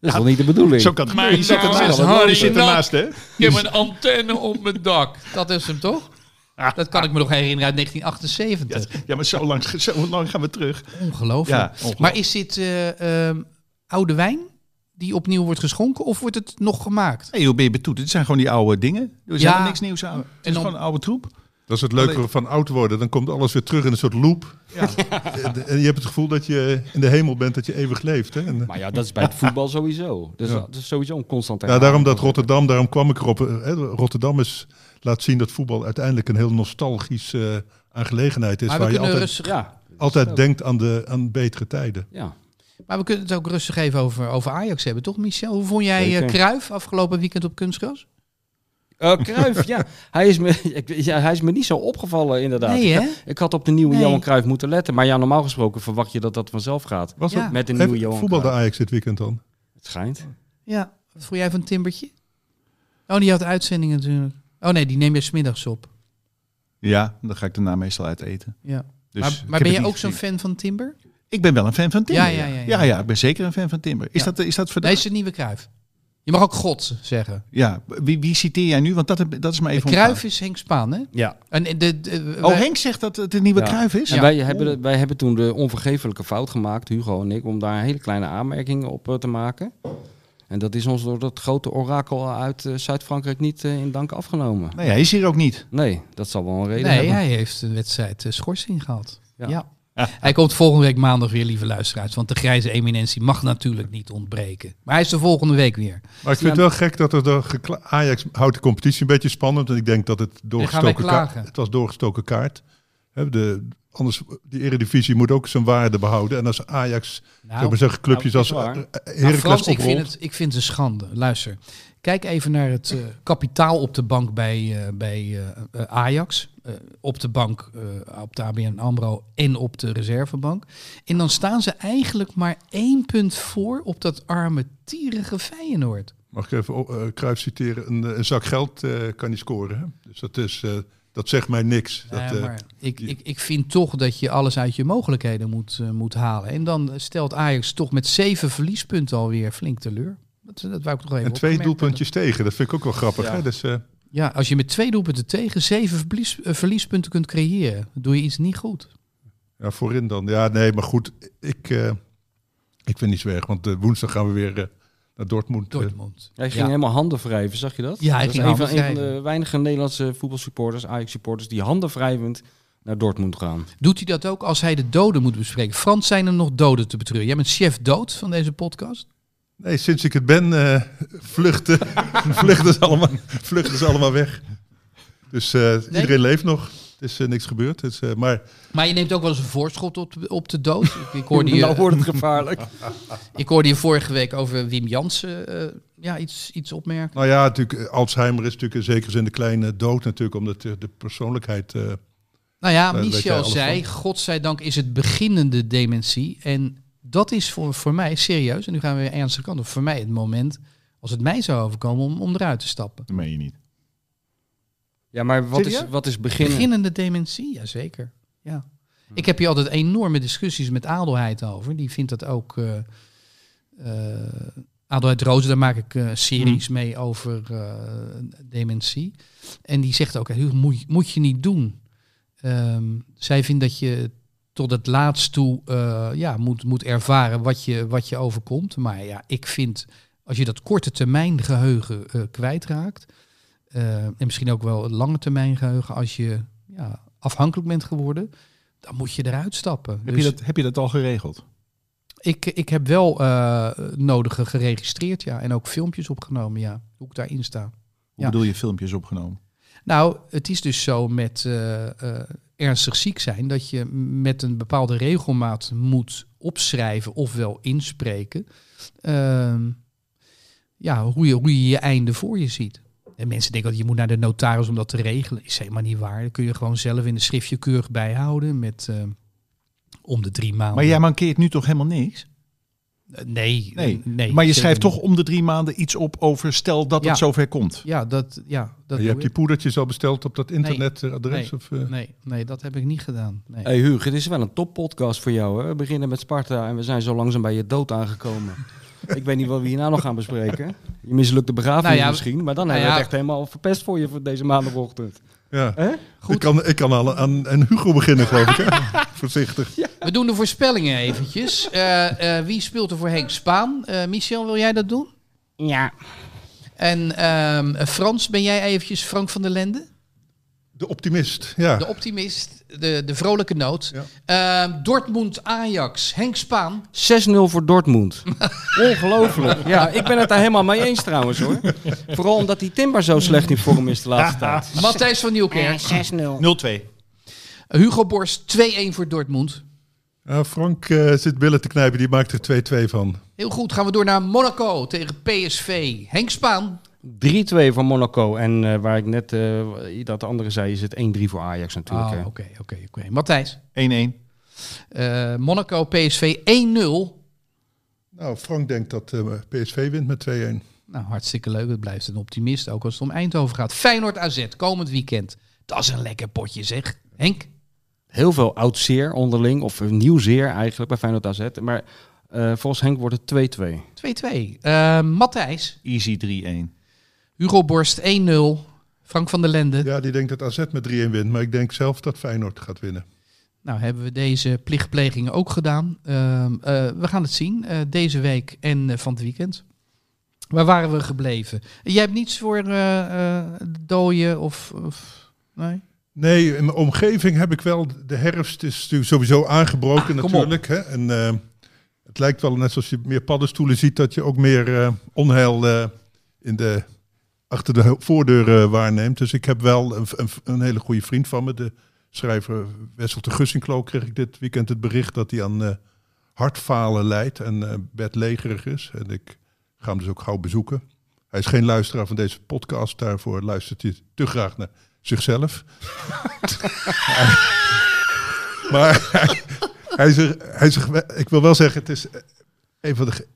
S3: Dat is wel niet de bedoeling.
S1: Zo kan het. Je zit ernaast.
S2: is Harry
S1: Je zit ernaast, hè?
S2: Ik heb een antenne op mijn dak. Dat is hem toch? Dat kan ik me nog herinneren uit 1978.
S1: Ja, maar zo lang, zo lang gaan we terug.
S2: Ongelooflijk.
S1: Ja, ongelooflijk.
S2: Maar is dit eh, ehm, oude wijn die opnieuw wordt geschonken of wordt het nog gemaakt?
S1: Hey, hoe ben je betoet? Het zijn gewoon die oude dingen. Er is
S2: Ja.
S1: helemaal niks nieuws aan. Het is
S2: dan-
S1: gewoon een oude troep.
S5: Dat is het leuke van oud worden. Dan komt alles weer terug in een soort loop.
S1: Ja.
S5: En- je hebt het gevoel dat je in de hemel bent, dat je eeuwig leeft. Hè? En,
S3: Maar ja, dat is bij het voetbal sowieso. Dus
S5: Ja.
S3: dat is sowieso een constante
S5: ja, daarom dat Rotterdam, daarom kwam ik erop. eh, hè, Rotterdam is, laat zien dat voetbal uiteindelijk een heel nostalgische eh, aangelegenheid is.
S2: Maar
S5: waar je altijd,
S2: rustig,
S3: Ja,
S5: altijd denkt aan, de, aan betere tijden.
S3: ja.
S2: Maar we kunnen het ook rustig even over, over Ajax hebben, toch Michel? Hoe vond jij
S3: Zeker.
S2: eh Cruijff afgelopen weekend op kunstgras?
S3: Eh Cruijff, ja. Hij is, me, ik- ja. hij is me niet zo opgevallen, inderdaad.
S2: Nee, hè?
S3: Ik had op de nieuwe
S2: Nee.
S3: Johan Cruijff moeten letten. Maar ja, normaal gesproken verwacht je dat dat vanzelf gaat.
S5: Was
S2: Ja.
S5: dat
S3: Met de nieuwe
S5: Heeft
S3: Johan
S5: voetbal de
S3: Cruijff.
S5: Ajax dit weekend dan?
S3: Het schijnt.
S2: Ja. Wat vond jij van Timbertje? Oh, die had uitzending natuurlijk. Oh nee, die neem je smiddags op.
S1: Ja, dan ga ik daarna meestal uit eten.
S2: Ja.
S1: Dus
S2: maar maar ben je ook zo'n fan van Timber?
S1: Ik ben wel een fan van Timber.
S2: Ja, ja, ja, ja.
S1: ja, ja, ik ben zeker een fan van Timber. Is
S2: Ja.
S1: dat, is dat voor
S2: Nee, is de nieuwe Cruijff. Je mag ook God zeggen.
S1: Ja, wie, wie citeer jij nu? Want dat, dat is maar even
S2: Cruijff is Henk Spaan, hè?
S3: Ja.
S2: En de, de, de-
S1: Oh,
S2: wij-
S1: Henk zegt dat het een nieuwe
S3: Ja.
S1: Cruijff is?
S3: En wij, hebben, wij hebben toen de onvergeeflijke fout gemaakt, Hugo en ik, om daar een hele kleine aanmerking op eh, te maken. En dat is ons door dat grote orakel uit eh, Zuid-Frankrijk niet eh, in dank afgenomen.
S1: Nee, hij is hier ook niet.
S3: Nee, dat zal wel een reden
S2: Nee,
S3: hebben.
S2: hij heeft een wedstrijd schorsing gehad. Ja.
S3: Ja.
S2: Hij komt volgende week maandag weer, lieve luisteraars. Want de grijze eminentie mag natuurlijk niet ontbreken. Maar hij is de volgende week weer.
S5: Maar ik vind het wel gek dat er Ajax houdt de competitie een beetje spannend. En ik denk dat het doorgestoken kaart. Het was doorgestoken kaart. De, anders, die eredivisie moet ook zijn waarde behouden. En als Ajax,
S2: Nou,
S5: zou maar zeggen, clubjes
S3: nou,
S5: als uh,
S2: Nou,
S5: Heracles
S2: Frans, ik vind, het, ik vind het een schande. Luister, kijk even naar het eh, kapitaal op de bank bij, eh, bij eh, eh, Ajax. Eh, op de bank, eh, op de ABN AMRO en op de reservebank. En dan staan ze eigenlijk maar één punt voor op dat arme, tierige Feyenoord.
S5: Mag ik even uh, Cruijff citeren? Een, eh, een zak geld eh, kan niet scoren. Hè? Dus dat, is, eh, dat zegt mij niks. Dat,
S2: Ja,
S5: eh,
S2: maar ik, ik, ik vind toch dat je alles uit je mogelijkheden moet, eh, moet halen. En dan stelt Ajax toch met zeven verliespunten alweer flink teleur. Dat Dat, dat wou ik nog even
S5: En twee doelpuntjes tegen, dat vind ik ook wel grappig.
S3: Ja.
S5: Hè? Dus, eh.
S2: Ja, als je met twee doelpunten tegen zeven verlies, eh, verliespunten kunt creëren, doe je iets niet goed.
S5: ja, voorin dan. Ja, nee, maar goed. Ik, eh, ik vind niet zo erg, want eh, woensdag gaan we weer naar Dortmund.
S2: Dortmund.
S3: Hij ging
S2: Ja.
S3: helemaal handen wrijven, zag je dat?
S2: Ja, hij
S3: dat is
S2: ging
S3: een van,
S2: handen
S3: een van de weinige Nederlandse voetbalsupporters, Ajax-supporters, die handen wrijvend naar Dortmund gaan.
S2: Doet hij dat ook als hij de doden moet bespreken? Frans, zijn er nog doden te betreuren? Jij bent chef dood van deze podcast?
S5: Nee, sinds ik het ben, eh, vluchten, vluchten, ze allemaal, vluchten ze allemaal weg. Dus eh, iedereen leeft nog. Er is eh, niks gebeurd. Maar
S2: Maar je neemt ook wel eens een voorschot op, op de dood. Ik, ik, hoorde je,
S3: nou wordt het gevaarlijk.
S2: ik hoorde je vorige week over Wim Jansen eh, ja, iets, iets opmerken.
S5: nou ja, natuurlijk, Alzheimer is natuurlijk in zekere zin de kleine dood natuurlijk, omdat de, de persoonlijkheid... eh,
S2: Nou ja, Michel zei,
S5: van.
S2: godzijdank is het beginnende dementie. En dat is voor, voor mij serieus, en nu gaan we weer ernstig kant op, voor mij het moment, als het mij zou overkomen, om, om eruit te stappen.
S1: Dat meen je niet.
S3: Ja, maar wat is, wat is beginnen?
S2: Beginnende dementie, jazeker. Ja. Ik heb hier altijd enorme discussies met Adelheid over. Die vindt dat ook... eh eh, Adelheid Rozen, daar maak ik eh, series mee over eh, dementie. En die zegt ook, "Hugo, moet, je- moet je niet doen. Ehm, zij vindt dat je tot het laatst toe eh, ja, moet, moet ervaren wat je, wat je overkomt. Maar ja, ik vind, als je dat korte termijn geheugen eh, kwijtraakt... eh, en misschien ook wel het lange termijn geheugen, als je ja, afhankelijk bent geworden... dan moet je eruit stappen.
S1: Heb,
S2: Dus
S1: je dat, heb je dat al geregeld?
S2: ik, ik heb wel nodige geregistreerd, ja. En ook filmpjes opgenomen, ja. Hoe ik daarin sta.
S1: Hoe
S2: Ja.
S1: bedoel je filmpjes opgenomen?
S2: Nou, het is dus zo met ernstig ziek zijn dat je met een bepaalde regelmaat moet opschrijven ofwel inspreken. ehm, ja, hoe je, hoe je je einde voor je ziet. En mensen denken dat je moet naar de notaris om dat te regelen. Is helemaal niet waar. Dat kun je gewoon zelf in een schriftje keurig bijhouden met eh, om de drie maanden.
S1: Maar jij mankeert nu toch helemaal niks?
S2: Nee,
S1: Nee.
S2: nee.
S1: maar je schrijft toch om de drie maanden iets op over stel dat
S2: Ja.
S1: het zover komt.
S2: Ja, dat, ja, dat
S5: je hebt die poedertjes al besteld op dat internetadres?
S2: Nee.
S5: Of, eh?
S2: Nee, nee, dat heb ik niet gedaan. Nee.
S3: Hey Hugo, dit is wel een toppodcast voor jou. Hè? We beginnen met Sparta en we zijn zo langzaam bij je dood aangekomen. Ik weet niet wat we hierna nog gaan bespreken. Je mislukte begrafenis
S2: Nou ja,
S3: misschien, maar dan
S2: nou
S3: hebben we
S2: ja.
S3: het echt helemaal verpest voor je voor deze maandagochtend.
S5: Ja.
S3: Hè?
S5: Ik kan, ik kan al aan, aan Hugo beginnen, geloof ik. Hè? Voorzichtig.
S2: We doen de voorspellingen eventjes. Eh, eh, wie speelt er voor Henk Spaan? Eh, Michel, wil jij dat doen?
S3: Ja.
S2: En ehm, Frans, ben jij eventjes Frank van der Lende?
S5: De optimist, ja.
S2: De optimist, de, de vrolijke noot.
S5: Ja.
S2: Ehm, Dortmund-Ajax, Henk Spaan.
S3: 6-0 voor Dortmund. Ongelooflijk. Ja, ik ben het daar helemaal mee eens trouwens hoor. Vooral omdat die Timber zo slecht in vorm is de laatste tijd.
S2: Matthijs van Nieuwkerk.
S3: 6-0.
S1: 0-2.
S2: Hugo Borst, 2-1 voor Dortmund.
S5: Frank eh, zit billen te knijpen, die maakt er 2-2 van.
S2: Heel goed, gaan we door naar Monaco tegen PSV. Henk Spaan.
S3: 3-2 voor Monaco. En eh, waar ik net uh, dat de andere zei, is het 1-3 voor Ajax natuurlijk.
S2: Ah, Oké, oké, oké. Matthijs.
S1: 1-1.
S2: Uh, Monaco, PSV 1-0.
S5: Nou, Frank denkt dat uh, PSV wint met 2-1.
S2: Nou, hartstikke leuk. Het blijft een optimist, ook als het om Eindhoven gaat. Feyenoord AZ, komend weekend. Dat is een lekker potje, zeg. Henk?
S3: Heel veel oud zeer onderling, of nieuw zeer eigenlijk bij Feyenoord AZ. Maar uh, volgens Henk wordt het 2-2.
S2: 2-2. Uh, Matthijs?
S1: Easy 3-1.
S2: Hugo Borst 1-0. Frank van der Lende?
S5: Ja, die denkt dat AZ met 3-1 wint. Maar ik denk zelf dat Feyenoord gaat winnen.
S2: Nou, hebben we deze plichtplegingen ook gedaan. Uh, uh, we gaan het zien uh, deze week en van het weekend. Waar waren we gebleven? Jij hebt niets voor dooien of, of... Nee?
S5: Nee, in mijn omgeving heb ik wel... De herfst is natuurlijk sowieso aangebroken ah, natuurlijk. Hè? En het lijkt wel net zoals je meer paddenstoelen ziet... dat je ook meer onheil in de, achter de voordeur uh, waarneemt. Dus ik heb wel een, een, hele goede vriend van me... De, schrijver Wessel de Gussinklo kreeg ik dit weekend het bericht dat hij aan uh, hartfalen lijdt en uh, bedlegerig is. En ik ga hem dus ook gauw bezoeken. Hij is geen luisteraar van deze podcast, daarvoor luistert hij te graag naar zichzelf. maar hij, hij, hij ik wil wel zeggen, het is een van de,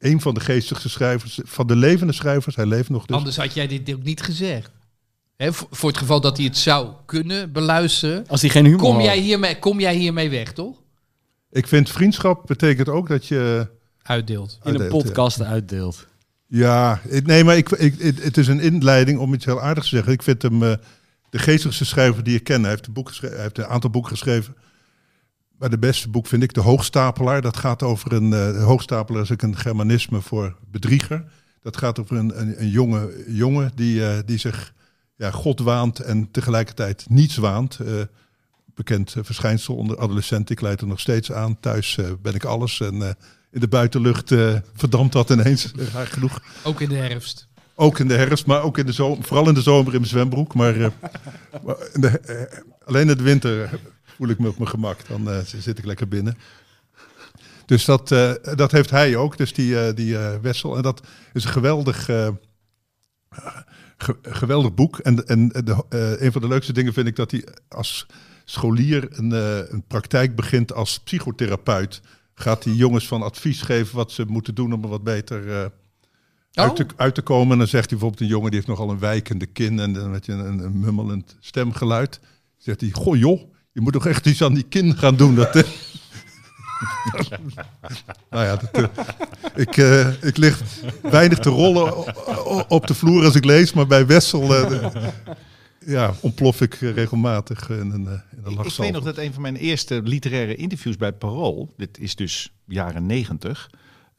S5: een van de geestigste schrijvers, van de levende schrijvers. Hij leeft nog dus.
S2: Anders had jij dit ook niet gezegd. He, voor, het geval dat hij het zou kunnen beluisteren.
S3: Als hij geen humor
S2: kom jij, hiermee, kom jij hiermee weg, toch?
S5: Ik vind vriendschap betekent ook dat je...
S2: Uitdeelt.
S3: In een podcast ja. uitdeelt.
S5: Ja, ik- nee, maar ik, ik, het, het is een inleiding om iets heel aardigs te zeggen. Ik vind hem eh, de geestigste schrijver die ik ken. Hij heeft, een boek geschreven, hij heeft een aantal boeken geschreven. Maar de beste boek vind ik De Hoogstapelaar. Dat gaat over een... de Hoogstapelaar is ook een germanisme voor bedrieger. Dat gaat over een, een, een jonge jongen die, eh, die zich ja, God waant en tegelijkertijd niets waant. Eh, bekend verschijnsel onder adolescenten. Ik leid er nog steeds aan. Thuis ben ik alles en... in de buitenlucht verdampt dat ineens, raar genoeg.
S2: Ook in de herfst.
S5: Ook in de herfst, maar ook in de zomer. Vooral in de zomer in mijn zwembroek. Maar, maar in de, alleen in de winter voel ik me op mijn gemak. Dan eh, zit ik lekker binnen. Dus dat, eh, dat heeft hij ook, dus die, eh, die Wessel. En dat is een geweldig, ge- geweldig boek. En, en de, een van de leukste dingen vind ik dat hij als scholier een, een praktijk begint als psychotherapeut. Gaat hij jongens van advies geven wat ze moeten doen om er wat beter uit, te, uit te komen. En dan zegt hij bijvoorbeeld een jongen die heeft nogal een wijkende kin en dan met een, een, een mummelend stemgeluid. Zegt hij, goh joh, je moet toch echt iets aan die kin gaan doen. Dat, eh. nou ja, dat, eh, ik, eh, ik lig weinig te rollen op de vloer als ik lees, maar bij Wessel eh, de- ja, ontplof ik regelmatig in een, in een
S1: Ik, weet nog dat een van mijn eerste literaire interviews bij Parool, dit is dus jaren negentig,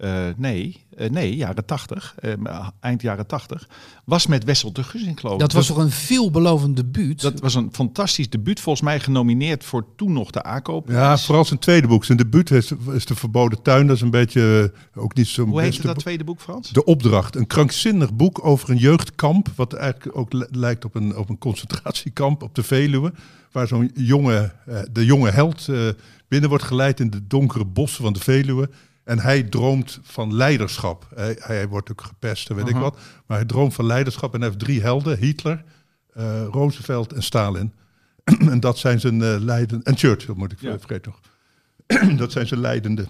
S1: eh, nee, eh, nee, jaren tachtig, eh, eind jaren tachtig, was met Wessel de geloof ik.
S2: Dat was toch een veelbelovend debuut?
S1: dat was een fantastisch debuut, volgens mij genomineerd voor toen nog de ACO.
S5: Ja, vooral zijn tweede boek. Zijn debuut is, is De Verboden Tuin. Dat is een beetje ook niet zo'n
S1: Hoe heette dat
S5: boek.
S1: tweede boek, Frans?
S5: De Opdracht. Een krankzinnig boek over een jeugdkamp. Wat eigenlijk ook li- lijkt op een, op een concentratiekamp op de Veluwe. Waar zo'n jonge, eh, de jonge held eh, binnen wordt geleid in de donkere bossen van de Veluwe. En hij droomt van leiderschap. Hij, hij wordt ook gepest en weet ik
S1: Aha.
S5: wat. Maar hij droomt van leiderschap en hij heeft drie helden. Hitler, eh, Roosevelt en Stalin. en dat zijn zijn eh leiden... En Churchill moet ik
S1: Ja.
S5: vergeten nog. dat zijn zijn leidende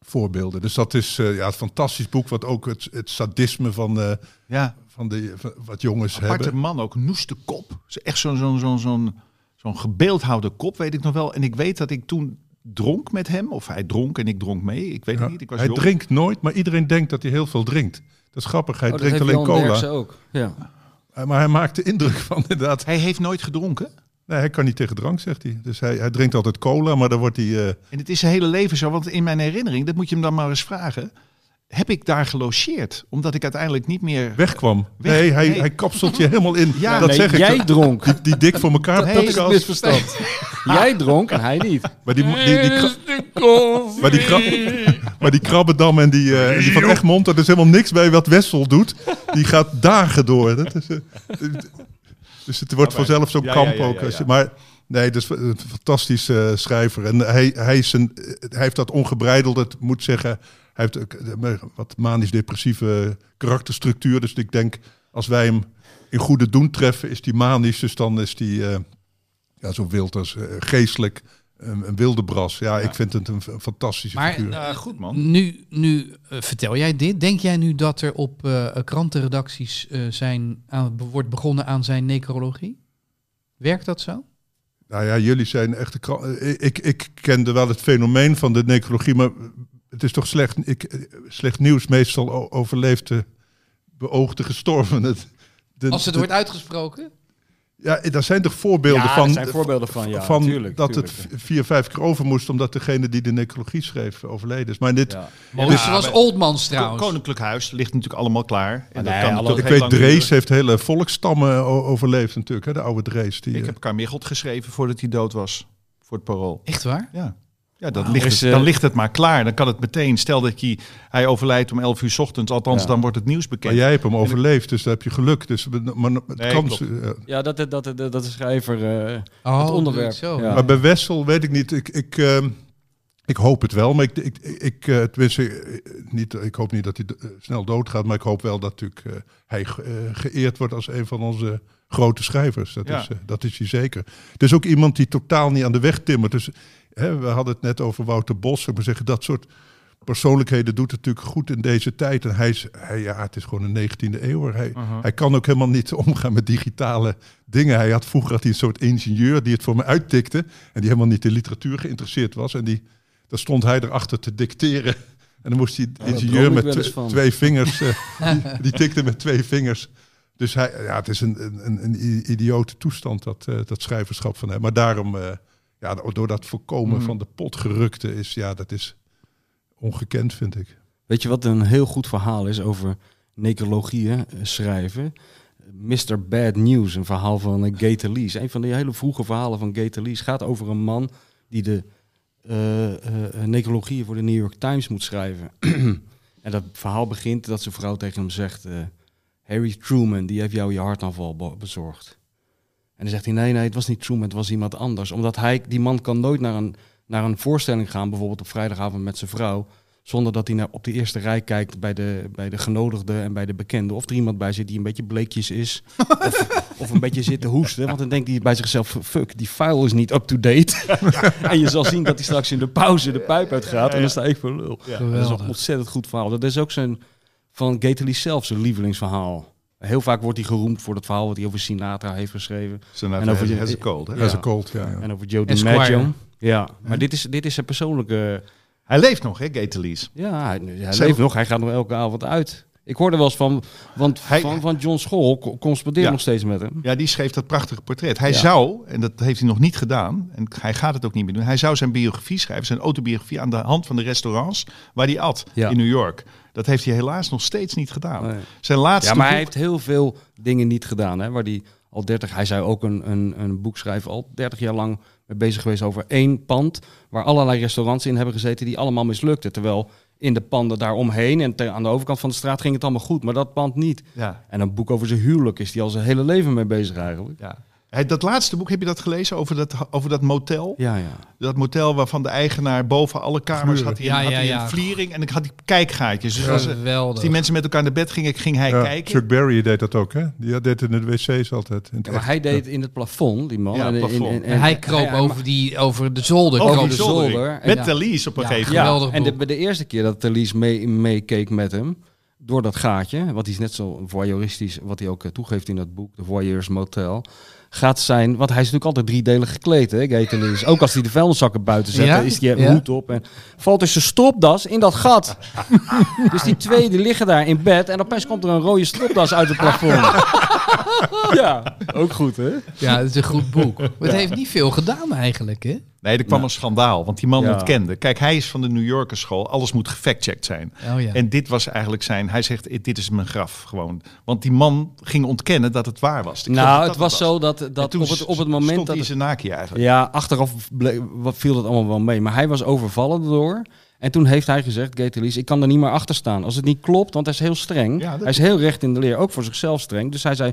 S5: voorbeelden. Dus dat is eh, ja, een fantastisch boek, wat ook het, het sadisme van,
S1: Ja,
S5: van, de, van wat jongens
S1: aparte
S5: hebben.
S1: man ook, noeste kop. Ze Echt zo'n zo'n zo'n zo'n zo'n gebeeldhouwde kop, weet ik nog wel. En ik weet dat ik toen dronk met hem, of hij dronk en ik dronk mee. Ik weet
S5: Ja.
S1: het niet, ik was
S5: Hij
S1: jong.
S5: drinkt nooit, maar iedereen denkt dat hij heel veel drinkt. Dat is grappig, hij
S3: Oh, dat
S5: drinkt alleen cola.
S3: Ook. Ja.
S5: Eh, Maar hij maakt de indruk van inderdaad...
S1: Hij heeft nooit gedronken.
S5: Nee, hij kan niet tegen drank, zegt hij. Dus hij, hij drinkt altijd cola, maar dan wordt hij... eh,
S1: En het is zijn hele leven zo, want in mijn herinnering, dat moet je hem dan maar eens vragen, heb ik daar gelogeerd, omdat ik uiteindelijk niet meer.
S5: wegkwam.
S1: Weg-
S5: nee, hij,
S1: nee.
S5: hij kapselt je helemaal in.
S1: Ja,
S5: dat
S3: Nee,
S5: zeg ik.
S3: jij dronk.
S5: Die, die dik voor elkaar
S1: Nee,
S3: Dat
S5: podcast.
S3: misverstand. Jij dronk en hij niet.
S5: Maar die, die, die, maar die, kra- maar die Krabbendam en die, eh, en die van Egmond, er is helemaal niks bij wat Wessel doet. Die gaat dagen door. Dat is, eh, dus het wordt vanzelf zo'n
S1: Ja,
S5: kamp
S1: ja, ja,
S5: ook. Maar nee, dat is een fantastische eh, schrijver. En hij, hij, is een, hij heeft dat ongebreideld, het moet zeggen. Hij heeft ook een wat manisch-depressieve karakterstructuur. Dus ik denk, als wij hem in goede doen treffen, is die manisch. Dus dan is die eh, ja, zo wild als eh, geestelijk. Een, een wilde bras. Ja, ik vind het een, fantastische
S2: Maar,
S5: figuur.
S1: Ja, goed man.
S2: Nu, nu eh, vertel jij dit. Denk jij nu dat er op eh, krantenredacties eh, zijn, aan, wordt begonnen aan zijn necrologie? Werkt dat zo?
S5: Nou ja, jullie zijn eh, Ik, ik kende wel het fenomeen van de necrologie, maar het is toch slecht, ik, eh, slecht nieuws. Meestal o- overleeft de beoogde gestorven. De-
S2: Als het
S5: de-
S2: wordt uitgesproken?
S5: Ja, daar zijn toch voorbeelden
S3: Ja,
S5: van.
S3: er zijn voorbeelden van, ja,
S5: van
S3: tuurlijk,
S5: dat
S3: tuurlijk.
S5: het vier, vijf keer over moest, omdat degene die de necrologie schreef overleden is. Maar dit,
S3: Ja.
S2: dus
S1: maar-
S2: Oldmans trouwens.
S1: Koninklijk Huis ligt natuurlijk allemaal klaar. En dat
S3: nee,
S1: kan
S3: alle-
S5: ik weet, Drees
S1: duren.
S5: heeft hele volkstammen overleefd natuurlijk, hè, de oude Drees. Die,
S1: Ik
S5: eh,
S1: heb Carmichelt geschreven voordat hij dood was. Voor het parool.
S2: Echt waar?
S1: Ja. Ja, dan, ligt het,
S3: eh,
S1: dan ligt het maar klaar. Dan kan het meteen. Stel dat hij, hij overlijdt om 11 uur 's ochtends. Althans,
S3: Ja.
S1: dan wordt het nieuws
S5: maar
S1: bekend.
S5: jij hebt hem overleefd, dus daar heb je geluk. Dus, maar, het
S1: Nee,
S5: kan,
S1: klopt.
S5: eh,
S3: Ja, dat, dat, dat, dat de schrijver... eh,
S2: Oh,
S3: Het onderwerp,
S2: Zo.
S3: ja.
S5: Maar bij Wessel weet ik niet. Ik, ik, ehm, ik hoop het wel. Maar ik, ik, ik, eh, tenminste, eh, niet, ik hoop niet dat hij eh, snel doodgaat. Maar ik hoop wel dat natuurlijk, eh, hij ge- eh, geëerd wordt als een van onze grote schrijvers. Dat,
S1: Ja.
S5: is, eh, dat is hij zeker. Het is ook iemand die totaal niet aan de weg timmert. Dus hè, we hadden het net over Wouter Bos. Ik moet zeggen, dat soort persoonlijkheden doet het natuurlijk goed in deze tijd. En hij is, hij, ja, het is gewoon een 19e eeuw. Hij, hij kan ook helemaal niet omgaan met digitale dingen. Hij had vroeger had hij een soort ingenieur die het voor me uittikte. En die helemaal niet in literatuur geïnteresseerd was. En die, daar stond hij erachter te dicteren En dan moest die ingenieur met tw-
S3: van.
S5: twee vingers, eh, die, die tikte met twee vingers. Dus hij, ja, het is een, een, een idiote toestand, dat, eh, dat schrijverschap van hem. Maar daarom, eh, ja, door dat voorkomen
S1: Mhm.
S5: van de potgerukte is, ja, dat is ongekend, vind ik.
S3: Weet je wat een heel goed verhaal is over necrologieën eh, schrijven? Mr. Bad News, een verhaal van uh, Gator Lees. Een van die hele vroege verhalen van Gator Lees gaat over een man die de eh, eh, eh, necrologieën voor de New York Times moet schrijven. en dat verhaal begint dat zijn vrouw tegen hem zegt... eh, Harry Truman, die heeft jou je hartaanval be- bezorgd. En dan zegt hij, nee, nee, het was niet Truman, het was iemand anders. Omdat hij, die man kan nooit naar een, naar een voorstelling gaan, bijvoorbeeld op vrijdagavond met zijn vrouw... Zonder dat hij naar, op de eerste rij kijkt bij de, bij de genodigden en bij de bekenden. Of er iemand bij zit die een beetje bleekjes is. of, of een beetje zit te hoesten. Want dan denkt hij bij zichzelf, fuck, die file is niet up-to-date. en je zal zien dat hij straks in de pauze de pijp uitgaat. En dan sta ik voor lul. Dat is een ontzettend goed verhaal. Dat is ook zijn, van Gately zelf zijn lievelingsverhaal. Heel vaak wordt hij geroemd voor het verhaal wat hij over Sinatra heeft geschreven.
S1: Sinatra
S3: En over
S1: has- has a cold, hè?
S3: Ja.
S5: Dat cold, ja. ja.
S3: En over Joe DiMaggio. Ja, maar dit is, dit is zijn persoonlijke...
S1: Hij leeft nog, hè, Gator
S3: Ja, hij, leeft nog. Hij gaat nog elke avond uit. Ik hoorde wel eens van, want
S1: Hij-
S3: van, van John School, co- correspondeer
S1: Ja.
S3: nog steeds met hem.
S1: Ja, die schreef dat prachtige portret. Hij
S3: Ja.
S1: zou, en dat heeft hij nog niet gedaan, en hij gaat het ook niet meer doen, hij zou zijn biografie schrijven, zijn autobiografie aan de hand van de restaurants waar hij at
S3: Ja.
S1: in New York. Dat heeft hij helaas nog steeds niet gedaan.
S3: Nee.
S1: Zijn laatste
S3: Ja, maar hij heeft heel veel dingen niet gedaan. Hè, waar hij al 30, hij zou ook een, een, een boek schrijven, al 30 jaar lang mee bezig geweest over één pand. Waar allerlei restaurants in hebben gezeten die allemaal mislukten. Terwijl in de panden daaromheen en te- aan de overkant van de straat ging het allemaal goed, maar dat pand niet.
S1: Ja,
S3: En een boek over zijn huwelijk is die al zijn hele leven mee bezig eigenlijk.
S1: ja. Dat laatste boek, heb je dat gelezen over dat, over dat motel?
S3: Ja, ja.
S1: Dat motel waarvan de eigenaar boven alle kamers had hij,
S2: Ja,
S1: had
S2: ja,
S1: hij
S2: ja.
S1: een vliering en dan had hij kijkgaatjes. Dus als, als die mensen met elkaar naar bed gingen, ging hij
S5: Ja,
S1: kijken.
S5: Chuck Berry deed dat ook, hè? Die deed het in de wc's altijd. In
S3: maar
S5: echt.
S3: hij deed in het plafond, die man.
S1: Ja,
S3: En- en-
S1: plafond.
S3: en-
S2: En hij kroop over, die, over de zolder.
S1: Over
S2: kroop
S1: die
S2: de
S3: zolder. En
S1: Met
S2: ja.
S1: Thalys op een
S2: Ja,
S1: gegeven moment.
S2: Geweldig
S3: en de, de eerste keer dat Thalys mee, meekeek met hem, door dat gaatje, wat hij is net zo voyeuristisch, wat hij ook eh, toegeeft in dat boek, de Voyeurs Motel, gaat zijn, want hij is natuurlijk altijd driedelig gekleed, hè, Gay Thalys. Ook als hij de vuilniszakken buiten zet,
S2: Ja?
S3: is hij
S2: Ja.
S3: hoed op en valt dus zijn stropdas in dat gat. dus die twee die liggen daar in bed en opeens komt er een rode stropdas uit het plafond. ja, ook goed, hè?
S2: Ja, het is een goed boek. Maar het heeft niet veel gedaan eigenlijk, hè?
S1: Nee, er kwam een schandaal, want die man
S3: Ja.
S1: ontkende. Kijk, hij is van de New Yorker school, alles moet gefactcheckt zijn.
S2: Oh ja.
S1: En dit was eigenlijk zijn, hij zegt, dit is mijn graf gewoon. Want die man ging ontkennen dat het waar was. Ik
S3: Nou, het was zo dat, dat
S1: toen
S3: op, het, op het moment
S1: stond
S3: dat...
S1: naakje eigenlijk.
S3: Ja, achteraf wat viel dat allemaal wel mee. Maar hij was overvallen door. En toen heeft hij gezegd, Gatelis, ik kan er niet meer achter staan. Als het niet klopt, want hij is heel streng. Hij is heel recht in de leer, ook voor zichzelf streng. Dus hij zei,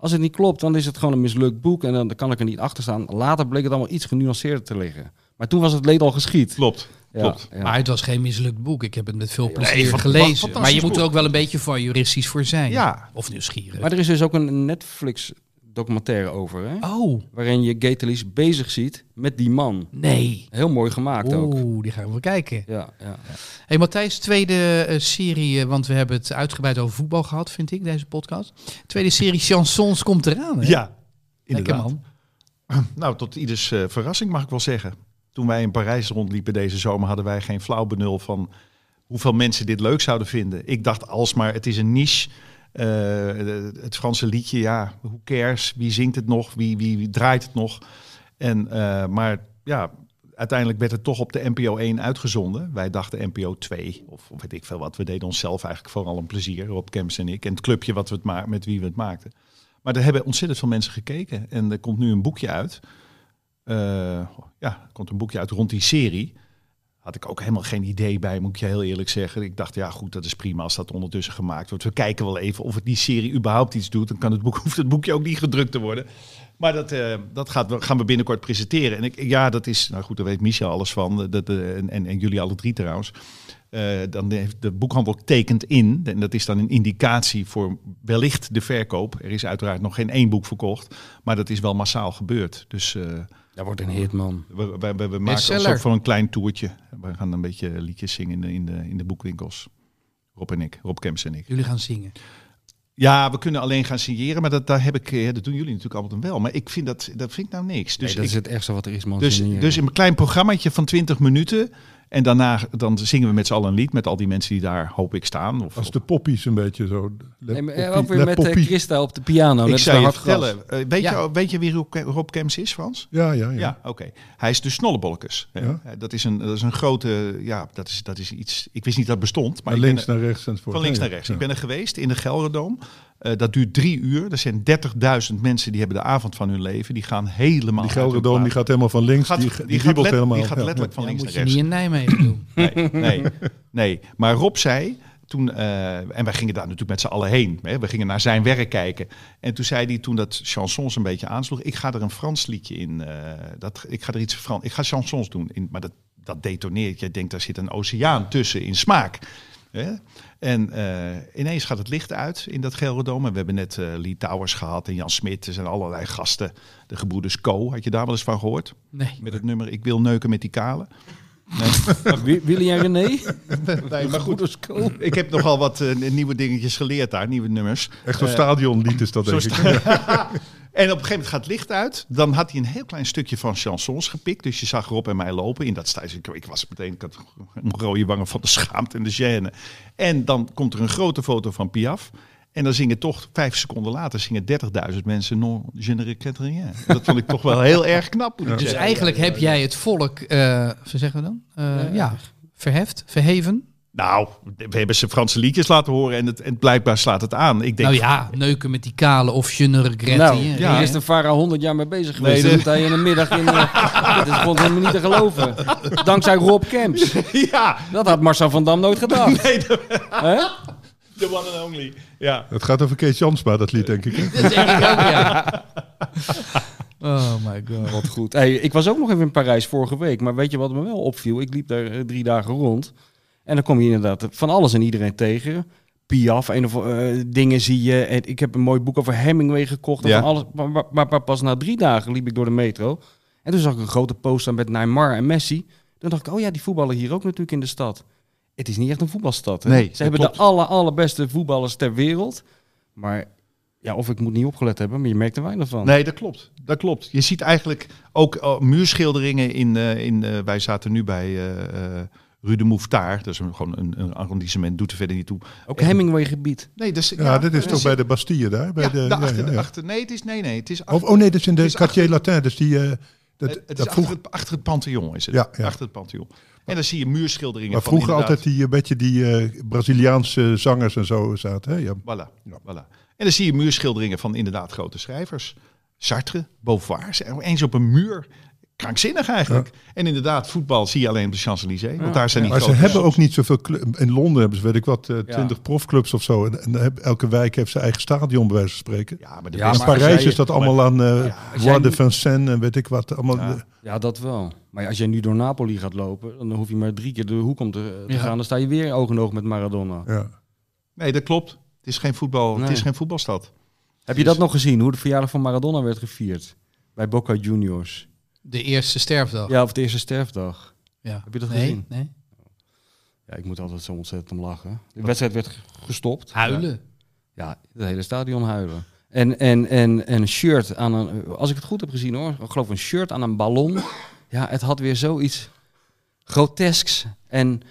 S3: als het niet klopt, dan is het gewoon een mislukt boek. En dan, kan ik er niet achter staan. Later bleek het allemaal iets genuanceerder te liggen. Maar toen was het leed al geschied.
S1: Klopt,
S3: Ja,
S1: klopt.
S3: ja.
S2: Maar het was geen mislukt boek. Ik heb het met veel plezier gelezen. Maar je moet er ook wel een beetje van juristisch voor zijn.
S1: Ja.
S2: Of nieuwsgierig.
S3: Maar er is dus ook een Netflix documentaire over, hè?
S2: Oh,
S3: waarin je Gatelis bezig ziet met die man.
S2: nee.
S3: Heel mooi gemaakt ook.
S2: Oeh, die gaan we kijken.
S3: Ja, ja.
S2: Hey Matthijs, tweede eh, serie, eh, want we hebben het uitgebreid over voetbal gehad, vind ik, deze podcast. Tweede serie Chansons komt eraan. Hè?
S1: Ja,
S2: Lekker
S1: inderdaad.
S2: man.
S1: Nou, tot ieders eh, verrassing mag ik wel zeggen. Toen wij in Parijs rondliepen deze zomer, hadden wij geen flauw benul van hoeveel mensen dit leuk zouden vinden. Ik dacht alsmaar, het is een niche. Eh, het Franse liedje, ja, who cares? Wie zingt het nog? Wie, wie, draait het nog? En, eh, maar ja, uiteindelijk werd het toch op de NPO 1 uitgezonden. Wij dachten NPO 2, of, weet ik veel wat. We deden onszelf eigenlijk vooral een plezier, Rob Kemps en ik. En het clubje wat we het met wie we het maakten. Maar er hebben ontzettend veel mensen gekeken. En er komt nu een boekje uit. Eh, ja, komt een boekje uit rond die serie. Had ik ook helemaal geen idee bij, moet ik je heel eerlijk zeggen. Ik dacht, ja goed, dat is prima als dat ondertussen gemaakt wordt. We kijken wel even of het die serie überhaupt iets doet. Dan kan het boek, hoeft het boekje ook niet gedrukt te worden. Maar dat, eh, dat gaat, gaan we binnenkort presenteren. En ik, ja, dat is, nou goed, daar weet Michel alles van. Dat, eh, en, en, jullie alle drie trouwens. Eh, dan heeft de boekhandel tekent in. En dat is dan een indicatie voor wellicht de verkoop. Er is uiteraard nog geen één boek verkocht. Maar dat is wel massaal gebeurd. Dus
S3: Dat wordt een hit, man.
S1: we, we, we, we maken
S2: Bestseller.
S1: ook voor een klein toertje. We gaan een beetje liedjes zingen in de, in de, in de boekwinkels. Rob en ik, Rob Kemps en ik.
S2: Jullie gaan zingen.
S1: Ja, we kunnen alleen gaan signeren, maar dat, daar heb ik, eh, dat doen jullie natuurlijk altijd wel. Maar ik vind dat, dat vind ik nou niks.
S3: Dus dat
S1: ik,
S3: is het ergste wat er is, man.
S1: dus,
S3: Zingen.
S1: dus in een klein programmaatje van 20 minuten En daarna dan zingen we met z'n allen een lied met al die mensen die daar, hoop ik, staan. Of,
S5: Als de poppies een beetje zo. Le
S3: En,
S5: poppie-
S3: eh, ook weer
S5: le
S3: met eh,
S5: poppie.
S3: Christa op de piano.
S1: ik zou
S3: zo
S1: je vertellen, eh, weet,
S2: Ja.
S1: je, weet je wie Rob, Rob Kems is, Frans?
S5: Ja, ja, ja.
S1: Ja, oké. Hij is de Snollebolkes. hè.
S5: Ja.
S1: Eh, Dat, is een, dat is een grote, ja, dat is, dat is iets, ik wist niet dat het bestond. Maar
S5: Van
S1: ik ben
S5: links naar rechts enzovoort.
S1: van links naar rechts.
S5: ja.
S1: Ik ben er geweest in de Gelderdoom. Eh, dat duurt drie uur. Er zijn 30.000 mensen die hebben de avond van hun leven. Die gaan helemaal
S5: Die Gelderdoom die gaat helemaal van links.
S1: Gaat-
S5: die,
S1: die
S5: die,
S1: gaat let-
S5: helemaal.
S1: die gaat letterlijk
S5: ja.
S1: van
S2: Ja,
S1: links
S2: moet
S1: naar
S2: je
S1: rechts.
S2: niet in Nijmegen doen.
S1: Nee, nee, nee. Maar Rob zei toen, eh, en wij gingen daar natuurlijk met z'n allen heen. Hè, we gingen naar zijn werk kijken. En toen zei hij, toen dat chansons een beetje aansloeg, ik ga er een Frans liedje in. eh, dat, ik ga er iets Frans, ik ga chansons doen. In, maar dat, dat detoneert. Je denkt, daar zit een oceaan tussen in smaak. Hè? En eh, ineens gaat het licht uit in dat Gelredome. En we hebben net eh Lee Towers gehad en Jan Smit. Er zijn allerlei gasten. De gebroeders Co. Had je daar wel eens van gehoord?
S2: Nee.
S1: Met het nummer Ik wil neuken met die kale.
S3: Wi- Willy en René?
S1: Nee, maar goed. Ik heb nogal wat eh, nieuwe dingetjes geleerd daar, nieuwe nummers.
S5: Echt zo'n stadionlied is dat, denk ik.
S1: En op een gegeven moment gaat het licht uit. Dan had hij een heel klein stukje van chansons gepikt. Dus je zag Rob en mij lopen in dat stijl. Ik, ik was meteen, ik had een rode wangen van de schaamte en de gêne. En dan komt er een grote foto van Piaf. En dan zingen toch vijf seconden later zingen 30.000 mensen non je ne regrette rien. Dat vond ik toch wel heel erg knap.
S2: Dus eigenlijk heb jij het volk, eh wat zeggen we dan? Eh, ja, verheft, verheven.
S1: Nou, we hebben ze Franse liedjes laten horen en, het, en blijkbaal slaat het aan. Ik denk,
S2: Nou ja, neuken met die kale of je ne regrette.
S3: Nou,
S2: hè?
S3: ja. hier is de Vara 100 jaar mee bezig geweest.
S1: Nee,
S3: dat
S1: de-
S3: hij in een middag in... eh, dat is gewoon helemaal niet te geloven. Dankzij Rob Kemps.
S1: ja,
S3: Dat had Marcel van Dam nooit gedacht.
S1: nee, de,
S3: Hè?
S1: the one and only. Ja.
S5: Het gaat over Kees Jansma, dat lied, denk ik. hè?
S2: Dat denk ik ook, ja. Oh my god.
S3: Wat goed. Hey, ik was ook nog even in Parijs vorige week. Maar weet je wat me wel opviel? Ik liep daar eh, drie dagen rond. En dan kom je inderdaad van alles en iedereen tegen. Piaf, een of eh, dingen zie je. En ik heb een mooi boek over Hemingway gekocht. En
S1: Ja.
S3: van alles, maar, maar- maar- maar pas na drie dagen liep ik door de metro. En toen zag ik een grote poster met Neymar en Messi. Dan dacht ik, oh ja, die voetballen hier ook natuurlijk in de stad. Het is niet echt een voetbalstad. Hè?
S1: Nee,
S3: Ze hebben
S1: klopt.
S3: de aller, allerbeste voetballers ter wereld. Maar ja, of ik moet niet opgelet hebben, maar je merkt er weinig van.
S1: Nee, dat klopt. Dat klopt. Je ziet eigenlijk ook eh, muurschilderingen in... eh, in eh, wij zaten nu bij Rue de Mouffetard. Dat is een, gewoon een, een arrondissement, doet er verder niet toe.
S3: Ook Hemingway gebied.
S1: Nee, dus,
S5: Ja, dit is
S1: dat
S5: toch bij de Bastille daar? Bij
S1: ja,
S5: de,
S1: daarachter,
S5: ja, ja, ja.
S1: daarachter. Nee, het is, nee, nee, het is
S5: Of,
S1: achter,
S5: oh nee, dat is in de
S1: is
S5: Quartier Latin. Dus die, eh, dat,
S1: het is
S5: dat
S1: achter,
S5: vroeg,
S1: het, achter het Pantheon is het.
S5: Ja, ja.
S1: Achter het Pantheon. En dan zie je muurschilderingen
S5: maar vroeger
S1: inderdaad-
S5: altijd die, een beetje die eh, Braziliaanse zangers en zo zaten. Hè? Ja.
S1: Voilà, voilà. En dan zie je muurschilderingen van inderdaad grote schrijvers. Sartre, Beauvoir, eens op een muur. Krankzinnig eigenlijk. En inderdaad, voetbal zie je alleen op de Champs-Élysées. Want daar zijn die
S5: Maar ze hebben ook niet zoveel In Londen hebben ze, weet ik wat, eh,
S3: Ja.
S5: 20 profclubs of zo. En, en dan heb- elke wijk heeft zijn eigen stadion, bij wijze van spreken.
S1: Ja, maar de
S3: Ja,
S5: in Parijs is dat allemaal aan eh
S3: als
S5: Bois de
S3: niet-
S5: Vincennes en weet ik wat. Allemaal,
S1: Ja.
S3: Ja, dat wel. Maar als jij nu door Napoli gaat lopen, dan hoef je maar drie keer de hoek om te, te
S2: Ja.
S3: gaan. Dan sta je weer oog in oog met Maradona.
S5: ja.
S1: Nee, dat klopt. Het is geen, voetbal, het is geen voetbalstad.
S3: Heb je dat nog gezien, hoe de verjaardag van Maradona werd gevierd? Bij Boca Juniors.
S2: De eerste sterfdag.
S3: Ja, of de eerste sterfdag.
S2: Ja.
S3: Heb je dat
S2: nee,
S3: gezien?
S2: Nee.
S3: Ja, ik moet altijd zo ontzettend om lachen. De wedstrijd werd gestopt.
S2: Huilen.
S3: Ja, het hele stadion huilen. En, en, en, en een shirt aan een, als ik het goed heb gezien hoor, ik geloof een shirt aan een ballon. Ja, het had weer zoiets grotesks en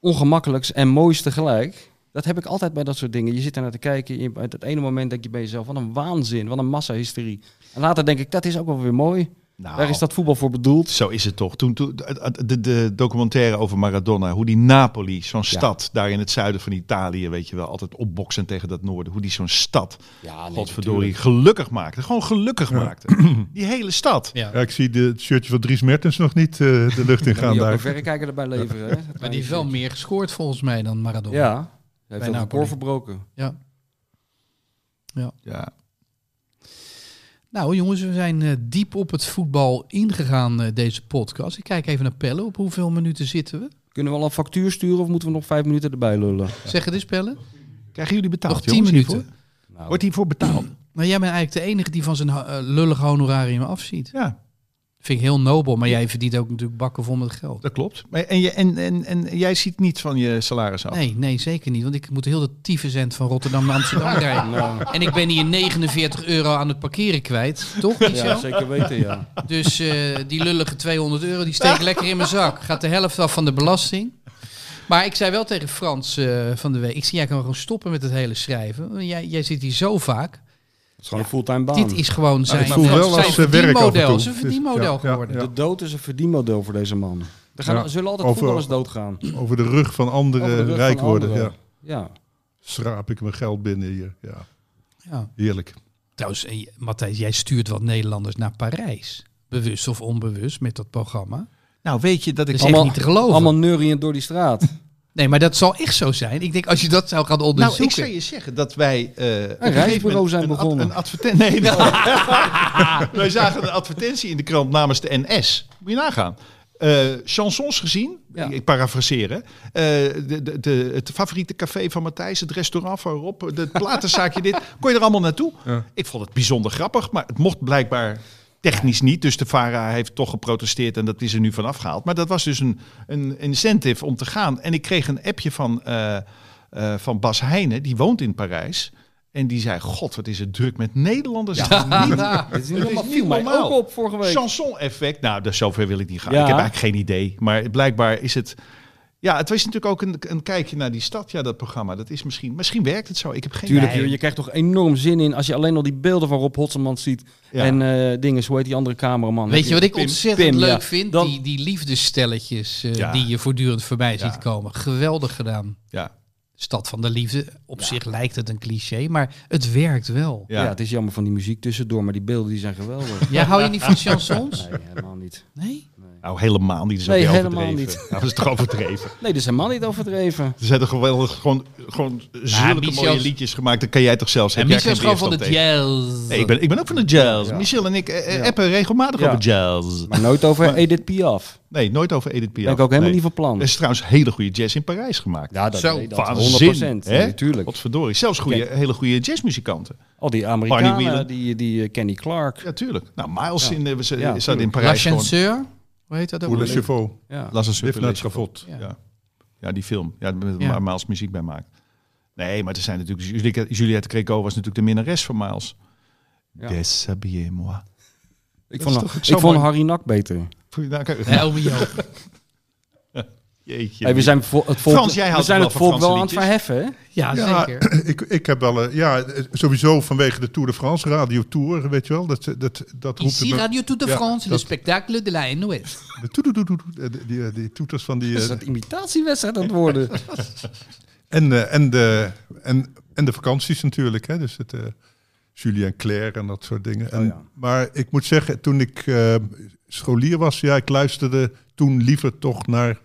S3: ongemakkelijks en moois tegelijk. Dat heb ik altijd bij dat soort dingen. Je zit er naar te kijken. Je, het ene moment denk je bij jezelf, wat een waanzin, wat een massahysterie. En later denk ik, dat is ook wel weer mooi.
S1: Nou,
S3: Daar is dat voetbal voor bedoeld.
S1: Zo is het toch. Toen, toen de, de, documentaire over Maradona, hoe die Napoli, zo'n stad daar in het zuiden van Italië, weet je wel, altijd opboksen tegen dat noorden, hoe die zo'n stad,
S3: Ja, nee,
S1: godverdorie, gelukkig maakte. Gewoon gelukkig maakte. Die hele stad.
S2: Ja.
S5: Ja, ik zie de, het shirtje van Dries Mertens nog niet eh, de lucht in gaan
S3: ook een
S5: daar.
S3: verrekijker erbij leveren. Hè?
S2: Maar die heeft wel meer gescoord volgens mij dan Maradona.
S3: Ja, hij heeft ook een
S2: Napoli.
S3: record verbroken.
S2: Ja.
S1: Ja.
S2: Nou jongens, we zijn eh, diep op het voetbal ingegaan eh, deze podcast. Ik kijk even naar Pelle. Op hoeveel minuten zitten we?
S3: Kunnen we al een factuur sturen of moeten we nog vijf minuten erbij lullen?
S2: Zeg het eens Pelle.
S1: Krijgen jullie betaald?
S2: Nog tien
S1: jongens,
S2: minuten.
S1: hiervoor?
S3: Nou,
S1: Wordt hiervoor betaald?
S2: Nou, jij bent eigenlijk de enige die van zijn uh, lullig honorarium afziet.
S1: Ja.
S2: Vind ik heel nobel, maar jij verdient ook natuurlijk bakken vol met geld.
S1: Dat klopt. Maar, en, je, en, en, en jij ziet niet van je salaris af.
S2: Nee, nee, zeker niet. Want ik moet heel de tyfuscent van Rotterdam naar Amsterdam rijden.
S3: Nou,
S2: En ik ben hier 49 euro aan het parkeren kwijt. Toch, niet
S3: ja,
S2: zo?
S3: zeker weten, ja.
S2: Dus eh, die lullige 200 euro, die steek ik lekker in mijn zak. Gaat de helft af van de belasting. Maar ik zei wel tegen Frans eh, van de week... Ik zie, jij kan gewoon stoppen met het hele schrijven. Jij, jij zit hier zo vaak.
S3: Het is gewoon een fulltime baan.
S2: Dit is gewoon zijn,
S5: ik voel wel
S2: zijn
S5: als,
S2: verdienmodel.
S5: toe.
S2: Zijn verdienmodel
S5: ja, ja,
S2: geworden.
S5: ja.
S3: De dood is een verdienmodel voor deze man. Er gaan,
S5: Ja.
S3: zullen altijd
S5: Over-
S3: voetballers doodgaan.
S5: Over de rug van anderen
S3: rug
S5: rijk
S3: van
S5: worden.
S3: anderen.
S5: Ja.
S3: Ja.
S5: Schraap ik mijn geld binnen hier. Ja,
S2: Ja.
S5: heerlijk.
S2: Trouwens, eh, Matthijs, jij stuurt wat Nederlanders naar Parijs. Bewust of onbewust met dat programma.
S1: Nou, weet je dat ik...
S2: Dat is echt niet te geloven.
S3: Allemaal neuriënd door die straat.
S2: Nee, maar dat zal echt zo zijn. Ik denk, als je dat zou gaan
S1: Nou,
S2: onderzoeken...
S1: ik zou je zeggen dat wij... eh, op een
S3: reisbureau zijn
S1: een ad-
S3: begonnen.
S1: Een advertentie... Nee, nou, wij zagen een advertentie in de krant namens de NS. Moet je nagaan. Eh, chansons gezien,
S3: Ja.
S1: ik parafraseer hè. Eh, de, de, de, het favoriete café van Matthijs, het restaurant van Rob, de platenzaakje dit. Kon je er allemaal naartoe?
S5: Ja.
S1: Ik vond het bijzonder grappig, maar het mocht blijkbaar technisch niet. Dus de VARA heeft toch geprotesteerd en dat is er nu van afgehaald. Maar dat was dus een, een incentive om te gaan. En ik kreeg een appje van, eh, eh, van Bas Heijnen, die woont in Parijs. En die zei, god, wat is het druk met Nederlanders.
S2: Ja.
S1: Niet-
S3: Het is niet normaal.
S1: niet
S3: ook op vorige week.
S1: Chanson-effect. Nou, dus zover wil ik niet gaan.
S3: Ja.
S1: Ik heb eigenlijk geen idee. Maar blijkbaar is het... Ja, het was natuurlijk ook een, een kijkje naar die stad. Ja, dat programma. Dat is misschien... Misschien werkt het zo. Ik heb geen
S3: Tuurlijk,
S1: idee.
S3: je, je krijgt toch enorm zin in als je alleen al die beelden van Rob Hotselman ziet.
S1: Ja.
S3: En eh dingen, hoe heet die andere cameraman?
S2: Weet je wat ik
S3: Pim.
S2: ontzettend
S3: Pim,
S2: leuk
S3: ja.
S2: vind?
S3: Dan-
S2: Die, die liefdesstelletjes eh,
S1: Ja.
S2: die je voortdurend voorbij
S1: Ja.
S2: ziet komen. Geweldig gedaan.
S1: Ja.
S2: Stad van de liefde. Op zich lijkt het een cliché, maar het werkt wel.
S3: Ja.
S1: Ja.
S3: het is jammer van die muziek tussendoor, maar die beelden die zijn geweldig.
S2: Jij hou je niet van chansons?
S3: Nee, helemaal niet.
S2: Nee?
S1: Nou, helemaal niet. Dat is
S3: Nee, helemaal
S1: overdreven.
S3: niet.
S1: Nou, dat is toch overdreven.
S3: Nee, dat is helemaal niet overdreven.
S1: Er zijn toch geweldig gewoon, gewoon zulke
S2: Michel-
S1: mooie liedjes gemaakt. Dat kan jij toch zelfs.
S2: En Michel is gewoon van de jazz.
S1: Nee, ik ben, ik ben ook van de jazz.
S3: Ja.
S1: Michel en ik eh, eh,
S3: Ja.
S1: appen regelmatig
S3: Ja.
S1: over jazz.
S3: Maar nooit over Edith Piaf.
S1: Nee, nooit over Edith Piaf.
S3: Ben ik ook helemaal
S1: Nee.
S3: niet van plan.
S1: Er is trouwens hele goede jazz in Parijs gemaakt.
S3: Ja, dat,
S2: Zo,
S3: nee, dat
S1: Waanzin,
S3: 100%.
S1: hè?
S3: Natuurlijk.
S1: Godverdorie. Zelfs goede, hele goede jazzmuzikanten.
S3: Al die Amerikanen, die, die eh, Kenny Clark.
S1: Ja, tuurlijk. Nou, Miles
S3: Ja.
S1: in, ze,
S3: Ja,
S1: zat in
S2: La
S1: Parijs gewoon.
S2: Hoe heet dat ook?
S5: Le chevaux.
S3: Ja.
S1: Las een
S5: Live naar het schavot.
S2: Ja.
S1: Ja. ja, die film. Ja, met
S2: Ja.
S1: Miles muziek bij maakt. Nee, maar er zijn natuurlijk... Juliette, Juliette Greco was natuurlijk de minnares van Miles.
S3: Ja.
S1: Déshabillez-moi.
S3: Ik vond, ik vond. Harry Nak beter.
S1: Nou, kijk. Jeetje.
S3: Hey, we zijn, vo- het volk,
S1: Frans, jij
S3: we zijn
S1: wel
S3: het volk wel aan het verheffen, hè?
S2: Ja,
S5: Ja,
S2: zeker.
S5: ik, ik heb wel, eh, ja, eh, sowieso vanwege de Tour de France, Radio Tour, weet je wel. Dat, dat, dat roept
S2: Ici
S5: me-
S2: Radio Tour de
S5: Ja,
S2: France, le spectacle de la NOS.
S5: de toedoedoedoe, eh, die, die, die toeters van die...
S3: Dat is dat imitatiewedstrijd aan het worden.
S5: en, eh, en, de, en, en de vakanties natuurlijk, hè. Dus het... eh Julien Claire en dat soort dingen. En,
S3: Oh ja.
S5: Maar ik moet zeggen, toen ik eh, scholier was, ja, ik luisterde toen liever toch naar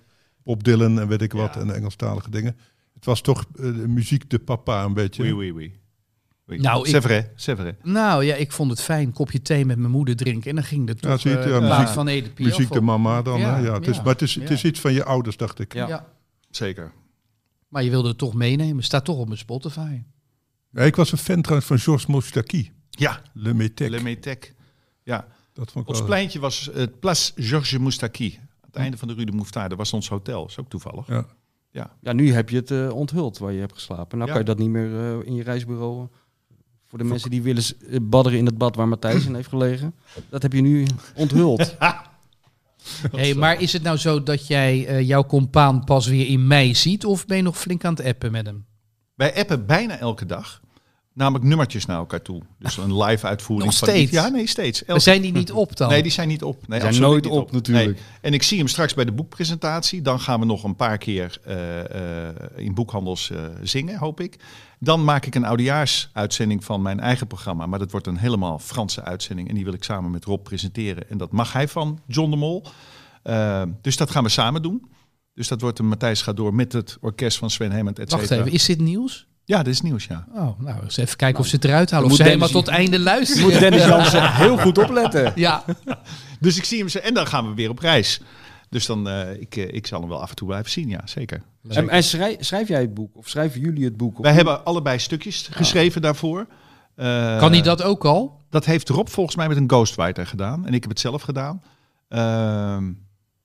S5: Bob Dylan en weet ik wat,
S1: Ja.
S5: en Engelstalige dingen. Het was toch eh, de muziek de papa een beetje.
S1: Oui, oui, oui. oui.
S2: Nou,
S1: c'est
S2: ik-
S1: vrai, c'est vrai.
S2: Nou ja, ik vond het fijn. Kopje thee met mijn moeder drinken. En dan ging het
S5: Ja,
S2: toch eh,
S5: ja, muziek-
S2: van Edith Piaf
S5: Muziek de mama dan.
S2: Ja,
S5: hè? Ja, het is, maar het is, het is iets van je ouders, dacht ik.
S3: Ja.
S2: Ja.
S1: Zeker.
S2: Maar je wilde het toch meenemen. Staat toch op mijn Spotify.
S5: Ja, ik was een fan trouwens van Georges Moustaki.
S1: Ja,
S5: Le Métèque.
S1: Le. Ja,
S5: Dat vond ik
S1: ons
S5: wel...
S1: pleintje was het Place Georges Moustaki. Het einde van de Rue de Mouffetard. Dat was ons hotel. Dat is ook toevallig.
S5: Ja.
S3: Ja, nu heb je het eh, onthuld waar je hebt geslapen. Nou
S1: Ja.
S3: kan je dat niet meer eh, in je reisbureau. eh, Voor de mensen die willen badderen in het bad waar Matthijs in heeft gelegen. Dat heb je nu onthuld.
S2: Hey, maar is het nou zo dat jij eh, jouw compaan pas weer in mei ziet? Of ben je nog flink aan het appen met hem?
S1: Wij appen bijna elke dag. Namelijk nummertjes naar elkaar toe. Dus een live uitvoering
S2: Nog
S1: van
S2: steeds?
S1: Ja, nee, steeds.
S2: We
S1: Elke-
S2: zijn die niet op dan?
S1: Nee, die zijn niet op. Nee,
S3: zijn
S1: absoluut
S3: nooit
S1: niet
S3: op, natuurlijk.
S1: Nee. En ik zie hem straks bij de boekpresentatie. Dan gaan we nog een paar keer eh, eh, in boekhandels eh, zingen, hoop ik. Dan maak ik een oudejaarsuitzending van mijn eigen programma. Maar dat wordt een helemaal Franse uitzending. En die wil ik samen met Rob presenteren. En dat mag hij van John de Mol. Dus dat gaan we samen doen. Dus dat wordt een Matthijs gaat door met het orkest van Sven Hemmend, et
S2: Wacht
S1: cetera.
S2: even, is dit nieuws?
S1: Ja, dat is nieuws, ja.
S2: Oh, nou, eens even kijken of ze het eruit halen. Of
S3: moet
S2: ze helemaal tot het einde
S3: Je
S2: luisteren.
S3: moet Dennis Jansen heel goed opletten.
S2: Ja,
S1: Dus ik zie hem. En dan gaan we weer op reis. Dus dan, eh, ik, eh, ik zal hem wel af en toe blijven zien, ja, zeker.
S3: En, en schrijf, schrijf jij het boek? Of schrijven jullie het boek? Of
S1: Wij hebben allebei stukjes geschreven daarvoor. Eh,
S2: kan hij dat ook al?
S1: Dat heeft Rob volgens mij met een ghostwriter gedaan. En ik heb het zelf gedaan. Ehm,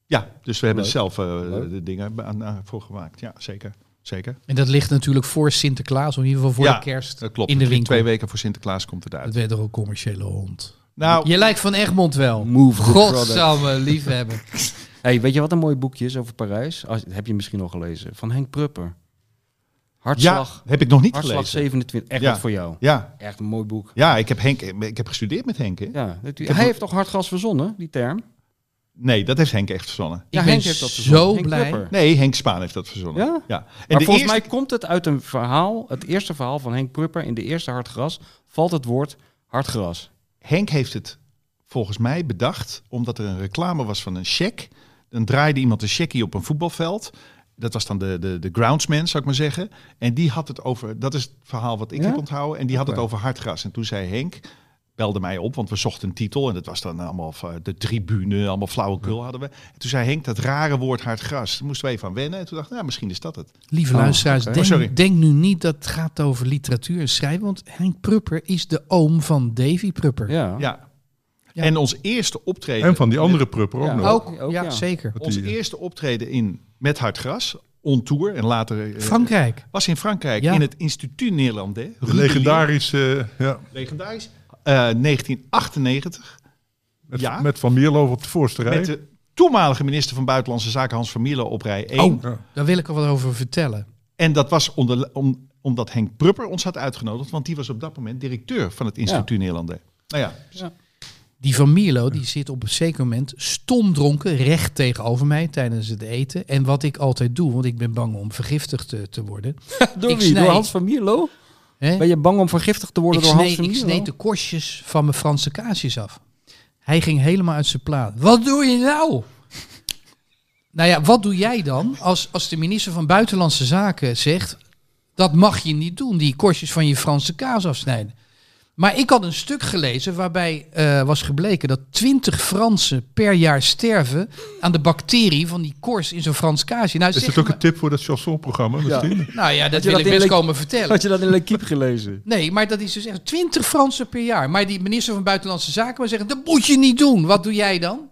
S1: ja, dus we hebben
S3: Leuk.
S1: zelf eh,
S3: Leuk.
S1: de dingen aan, aan- voor gemaakt. Ja, zeker. Zeker.
S2: En dat ligt natuurlijk voor Sinterklaas, of in ieder geval voor
S1: Ja,
S2: de kerst.
S1: Dat klopt.
S2: In de
S1: Het
S2: winkel.
S1: Twee weken voor Sinterklaas komt het
S2: Dat
S1: uit.
S2: werd toch een commerciële hond.
S1: Nou,
S2: Je lijkt van Egmond wel.
S3: Move.
S2: Godsamme liefhebber.
S3: Hey, weet je wat een mooi boekje is over Parijs? Als, heb je misschien al gelezen. Van Henk Prupper. Hartslag.
S1: ja, heb ik nog niet
S3: Hartslag
S1: gelezen.
S3: 27. Echt
S1: Ja.
S3: wat voor jou.
S1: Ja,
S3: Echt een mooi boek.
S1: ja ik, heb Henk, ik heb gestudeerd met Henk. Hè?
S3: Ja, hij heeft toch hartgas verzonnen, die term?
S1: Nee, dat heeft Henk echt verzonnen.
S3: Ja,
S2: ik ben
S3: Henk heeft dat verzonnen.
S2: zo
S3: Henk
S2: blij.
S1: Nee, Henk Spaan heeft dat verzonnen.
S3: Ja?
S1: ja. En
S3: Maar
S1: de
S3: volgens
S1: eerste-
S3: mij komt het uit een verhaal, het eerste verhaal van Henk Prupper. In de eerste Hartgras valt het woord hartgras.
S1: Henk heeft het volgens mij bedacht omdat er een reclame was van een check. Dan draaide iemand een checkie op een voetbalveld. Dat was dan de, de, de groundsman, zou ik maar zeggen. En die had het over, dat is het verhaal wat ik
S3: Ja?
S1: heb onthouden. En die had het over hartgras. En toen zei Henk, belde mij op, want we zochten een titel. En dat was dan allemaal van de tribune, allemaal flauwekul hadden we. En toen zei Henk, dat rare woord hartgras. Daar moesten we even aan wennen. En toen dacht ik, nou, misschien is dat het.
S2: Lieve
S3: Oh,
S2: luisteraars, denk,
S1: Oh, sorry.
S2: denk nu niet dat het gaat over literatuur en schrijven. Want Henk Prupper is de oom van Davy Prupper.
S3: Ja.
S1: Ja.
S2: Ja.
S1: En ons eerste optreden...
S5: En van die andere prupper ook
S3: Ja.
S5: nog.
S2: Ook,
S3: Ook,
S2: ja,
S3: ja.
S2: zeker.
S1: Ons
S5: eh,
S1: eerste optreden in Met Hartgras, on tour. En later... eh,
S2: Frankrijk.
S1: was in Frankrijk,
S2: Ja.
S1: in het Instituut Nederlandais.
S5: de legendarische, ja.
S1: Legendarisch. Eh, 1998.
S5: met,
S1: Ja.
S5: met Van Mierlo op de voorste rij.
S1: Met de toenmalige minister van Buitenlandse Zaken Hans van Mierlo op rij 1.
S2: Oh,
S5: Ja.
S2: daar wil ik er wat over vertellen.
S1: En dat was onder, om, omdat Henk Prupper ons had uitgenodigd. Want die was op dat moment directeur van het Instituut Nederlandais. Nou ja,
S2: Die van Mierlo die zit op een zeker moment stomdronken recht tegenover mij tijdens het eten. En wat ik altijd doe, want ik ben bang om vergiftigd te, te worden.
S3: Door
S2: Ik
S3: wie?
S2: snij-
S3: Door Hans van Mierlo? Ben je bang om vergiftigd te worden
S2: Ik
S3: door Hans van
S2: ik sneed de korstjes van mijn Franse kaasjes af. Hij ging helemaal uit zijn plaat. Wat doe je nou? Nou ja, wat doe jij dan als, als de minister van Buitenlandse Zaken zegt... dat mag je niet doen, die korstjes van je Franse kaas afsnijden. Maar ik had een stuk gelezen waarbij eh, was gebleken dat 20 Fransen per jaar sterven aan de bacterie van die korst in zo'n Frans kaasje. Nou,
S5: Is het ook
S2: maar-
S5: een tip voor dat chansonprogramma misschien?
S2: nou ja, dat wil
S3: dat
S2: ik best komen vertellen.
S3: Had je dat in L'Equipe gelezen?
S2: Nee, maar dat is dus echt 20 Fransen per jaar. Maar die minister van Buitenlandse Zaken maar zeggen, dat moet je niet doen. Wat doe jij dan?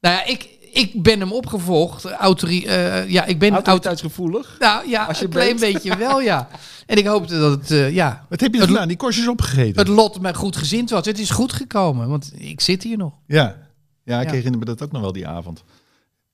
S2: Nou ja, ik, ik ben hem opgevolgd. Autori eh, ja, ik ben auto
S3: Autoriteitsgevoelig?
S2: Nou ja,
S3: Als je
S2: een klein
S3: bent.
S2: beetje wel, ja. En ik hoopte dat het, eh, ja,
S1: wat heb je
S2: Het-
S1: gedaan? Die korstjes opgegeten?
S2: het lot me goed gezind was. Het is goed gekomen, want ik zit hier nog.
S1: ja. ja, ik
S2: Ja.
S1: herinner me dat ook nog wel die avond.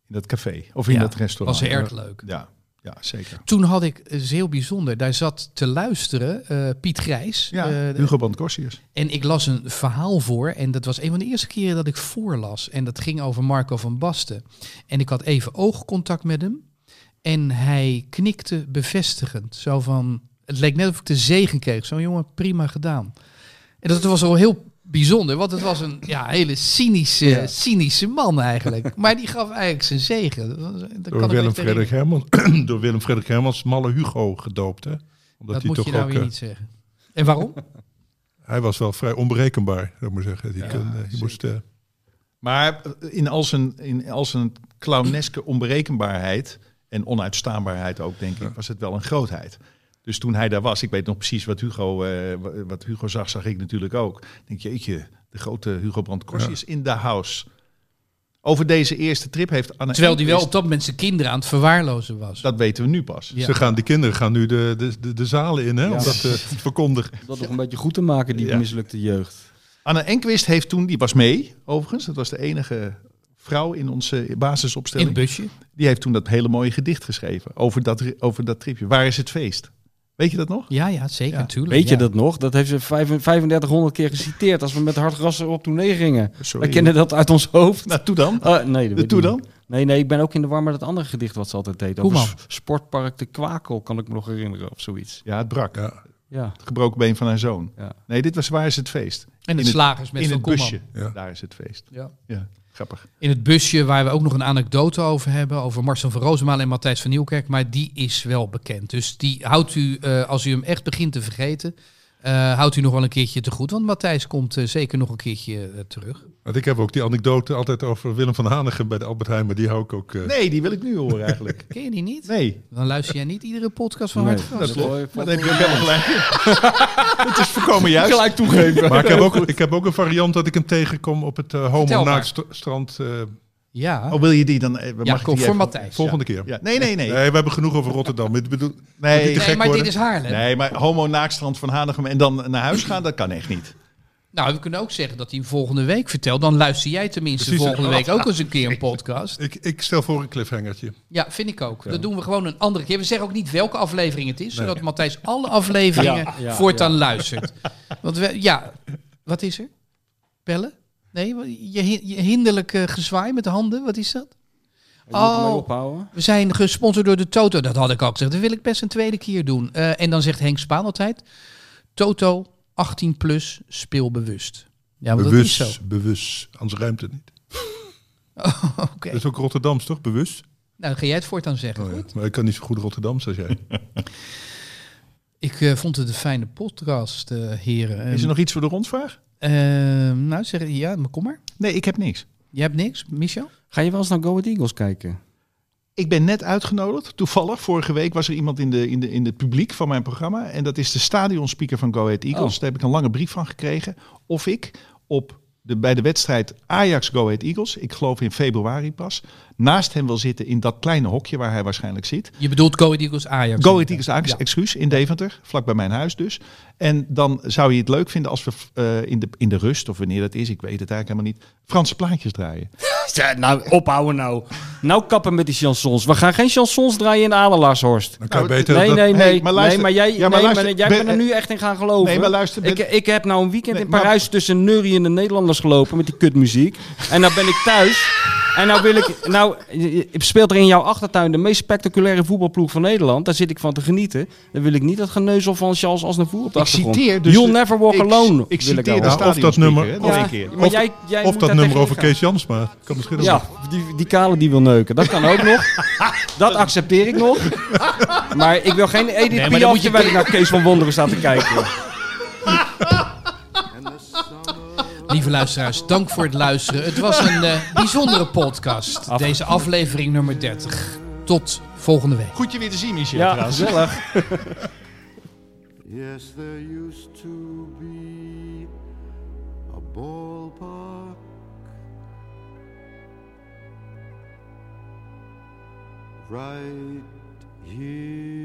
S1: In dat café. Of in
S2: Ja,
S1: dat restaurant.
S2: was erg leuk.
S1: Ja, ja zeker.
S2: Toen had ik, het is heel bijzonder, daar zat te luisteren eh, Piet Grijs.
S1: Ja,
S2: eh,
S1: Hugo Brand Corsius.
S2: En ik las een verhaal voor. En dat was een van de eerste keren dat ik voorlas. En dat ging over Marco van Basten. En ik had even oogcontact met hem. En hij knikte bevestigend. Zo van, het leek net of ik de zegen kreeg. Zo jongen, prima gedaan. En dat was al heel bijzonder. Want het was een ja, hele cynische,
S1: Ja.
S2: cynische man eigenlijk. Maar die gaf eigenlijk zijn zegen. Dat, kan
S5: Door Willem, Frederik. Hermans, door Willem Frederik Hermans Malle Hugo gedoopt. Hè? Omdat
S2: Dat
S5: hij
S2: moet
S5: toch
S2: je nou
S5: ook,
S2: weer
S5: eh,
S2: niet zeggen. En waarom?
S5: Hij was wel vrij onberekenbaar, zou ik maar zeggen. Die kon, eh, moest, eh,
S1: Maar in al zijn, in al zijn clowneske onberekenbaarheid en onuitstaanbaarheid ook, denk ik, was het wel een grootheid. Dus toen hij daar was, ik weet nog precies wat Hugo, eh, wa- wat Hugo zag, zag ik natuurlijk ook. Ik denk, jeetje, de grote Hugo Brandt Corsi is in de house. Over deze eerste trip heeft Anne
S2: Terwijl die wel op dat moment zijn kinderen aan het verwaarlozen was.
S1: Dat weten we nu pas.
S2: Ja.
S5: Ze gaan, die kinderen gaan nu de, de, de, de zalen in, hè, om dat eh, te verkondigen.
S3: Dat nog een beetje goed te maken, die
S1: Ja.
S3: mislukte jeugd.
S1: Anne Enquist heeft toen, die was mee, overigens. Dat was de enige vrouw in onze
S2: In
S1: basisopstelling.
S2: het busje.
S1: Die heeft toen dat hele mooie gedicht geschreven over dat, over dat tripje. Waar is het feest? Weet je dat nog?
S2: Ja, ja, zeker,
S1: Ja.
S2: natuurlijk.
S3: Weet je
S2: ja.
S3: dat nog? Dat heeft ze vijf- 3500 keer geciteerd als we met Hartgras op tournee gingen.
S1: Sorry.
S3: Wij kennen dat uit ons hoofd.
S1: Nou, toe dan.
S3: Ah, nee, dat
S1: toe dan?
S3: Nee, nee, ik ben ook in de war met het andere gedicht wat ze altijd deed. Over Sportpark de Kwakel, kan ik me nog herinneren, of zoiets.
S1: Ja, het brak.
S5: Ja,
S3: Ja,
S1: Het gebroken been van haar zoon.
S3: ja.
S1: Nee, dit was Waar is het feest?
S2: En
S1: In
S2: het
S1: het-
S2: slagers met
S1: in
S2: Van
S1: het busje.
S5: Ja.
S1: Daar is het feest.
S2: Ja.
S1: Ja, grappig.
S2: In het busje waar we ook nog een anekdote over hebben. Over Marcel van Roosmalen en Matthijs van Nieuwkerk. Maar die is wel bekend. Dus die houdt u, eh, als u hem echt begint te vergeten. Eh, houdt u nog wel een keertje te goed, want Matthijs komt eh, zeker nog een keertje eh, terug.
S5: Want ik heb ook die anekdote altijd over Willem van Hanegem bij de Albert Heijn, maar die hou ik ook... eh,
S1: Nee, die wil ik nu horen eigenlijk.
S2: Ken je die niet?
S1: Nee,
S2: Dan luister jij niet iedere podcast van
S3: Nee,
S2: Hart Vast.
S1: dat klopt.
S3: Mooi,
S1: Maar dan heb je ook helemaal gelijk. Het is voorkomen juist.
S3: Gelijk toegeven.
S5: Maar ik heb, ook, ik heb ook een variant dat ik hem tegenkom op het uh, homo strand eh,
S2: Ja,
S1: Oh, wil je die dan? eh, mag
S2: ja
S1: ik
S2: kom
S1: die
S2: voor
S1: even-
S2: Matthijs.
S5: volgende keer.
S1: Ja. Nee, nee, nee.
S5: Nee, we hebben genoeg over Rotterdam. Ik bedoel,
S1: Nee,
S2: Nee, maar
S5: worden?
S2: dit is Haarlem.
S1: nee, maar homo naakstrand van Hanegem en dan naar huis gaan, dat kan echt niet.
S2: Nou, we kunnen ook zeggen dat hij hem volgende week vertelt. Dan luister jij tenminste
S5: Precies.
S2: volgende week ook eens een keer een podcast.
S5: ik, ik stel voor een cliffhangertje.
S2: Ja, vind ik ook. Dat doen we gewoon een andere keer. We zeggen ook niet welke aflevering het is, zodat Matthijs alle afleveringen
S3: Ja, ja,
S2: voortaan luistert. Want we, ja, wat is er? Bellen? Nee, je, hi- je hinderlijk eh, gezwaai met de handen, wat is dat? Oh. We zijn gesponsord door de Toto. Dat had ik al gezegd. Dat wil ik best een tweede keer doen. Eh, en dan zegt Henk Spaan altijd: Toto 18 plus, speel bewust. Ja, maar dat is zo.
S5: bewust, bewust. Anders ruimt het niet.
S2: Oké.
S5: Dat is ook Rotterdams, toch? Bewust?
S2: Nou, dan ga jij het voortaan zeggen.
S5: Oh, ja.
S2: goed?
S5: Maar ik kan niet zo goed Rotterdams als jij.
S2: Ik eh, vond het een fijne podcast, eh, heren.
S1: Is er nog iets voor de rondvraag?
S2: Eh, nou, zeg ja, maar kom maar.
S1: Nee, ik heb niks.
S2: Je hebt niks, Michel?
S3: Ga je wel eens naar Go Ahead Eagles kijken?
S1: Ik ben net uitgenodigd. Toevallig, vorige week was er iemand in, de, in, de, in het publiek van mijn programma. En dat is de stadionspeaker van Go Ahead Eagles.
S3: Oh.
S1: Daar heb ik een lange brief van gekregen. Of ik op de, bij de wedstrijd Ajax Go Ahead Eagles, ik geloof in februari pas, naast hem wil zitten in dat kleine hokje waar hij waarschijnlijk zit.
S2: Je bedoelt Go Ahead Eagles Ajax.
S1: Go Ahead Eagles Ajax,
S2: Ja.
S1: excuus, in Deventer, vlak bij mijn huis dus. En dan zou je het leuk vinden als we eh, in, de, in de rust, of wanneer dat is, ik weet het eigenlijk helemaal niet, Franse plaatjes draaien.
S3: Ja, nou, ophouden nou. Nou kappen met die chansons. We gaan geen chansons draaien in Adelaarshorst.
S5: Dan kan je
S1: Nou,
S5: beter
S3: Nee,
S5: dat-
S3: nee,
S1: Hey,
S3: nee.
S1: maar luister-
S3: nee, maar jij,
S1: Ja, maar
S3: nee,
S1: luister,
S3: maar jij
S1: ben-
S3: bent er nu echt in gaan geloven.
S1: Nee, maar luister,
S3: Ik,
S1: ben-
S3: ik heb nou een weekend
S1: Nee,
S3: in
S1: maar-
S3: Parijs tussen neuriënde Nederlanders gelopen met die kutmuziek. En nou ben ik thuis. En nou wil ik... Nou, speelt er in jouw achtertuin de meest spectaculaire voetbalploeg van Nederland. Daar zit ik van te genieten. Dan wil ik niet dat geneuzel van Charles Aznavour op de
S1: Ik
S3: achtergrond.
S1: citeer dus
S3: You'll never walk
S1: ik-
S3: alone.
S1: Ik
S3: wil
S1: citeer
S3: nou.
S1: de
S5: Ja, of dat nummer- of-
S3: Ja,
S1: keer.
S5: Of-
S3: jij, jij
S5: Of
S3: moet
S5: dat nummer over
S3: gaan.
S5: Kees Jansma. Kan misschien
S3: Ja, die, die kale die wil neuken. Dat kan ook nog. Dat accepteer ik nog. Maar ik wil geen Edith
S2: Nee, je-
S3: terwijl ik naar Kees van Wonderen sta te kijken.
S2: Lieve luisteraars, dank voor het luisteren. Het was een eh, bijzondere podcast. Deze aflevering nummer 30. Tot volgende week.
S1: Goed je weer te zien, Michel.
S3: Ja,
S1: trouwens.
S3: gezellig.
S4: Yes, there used to be a ballpark right here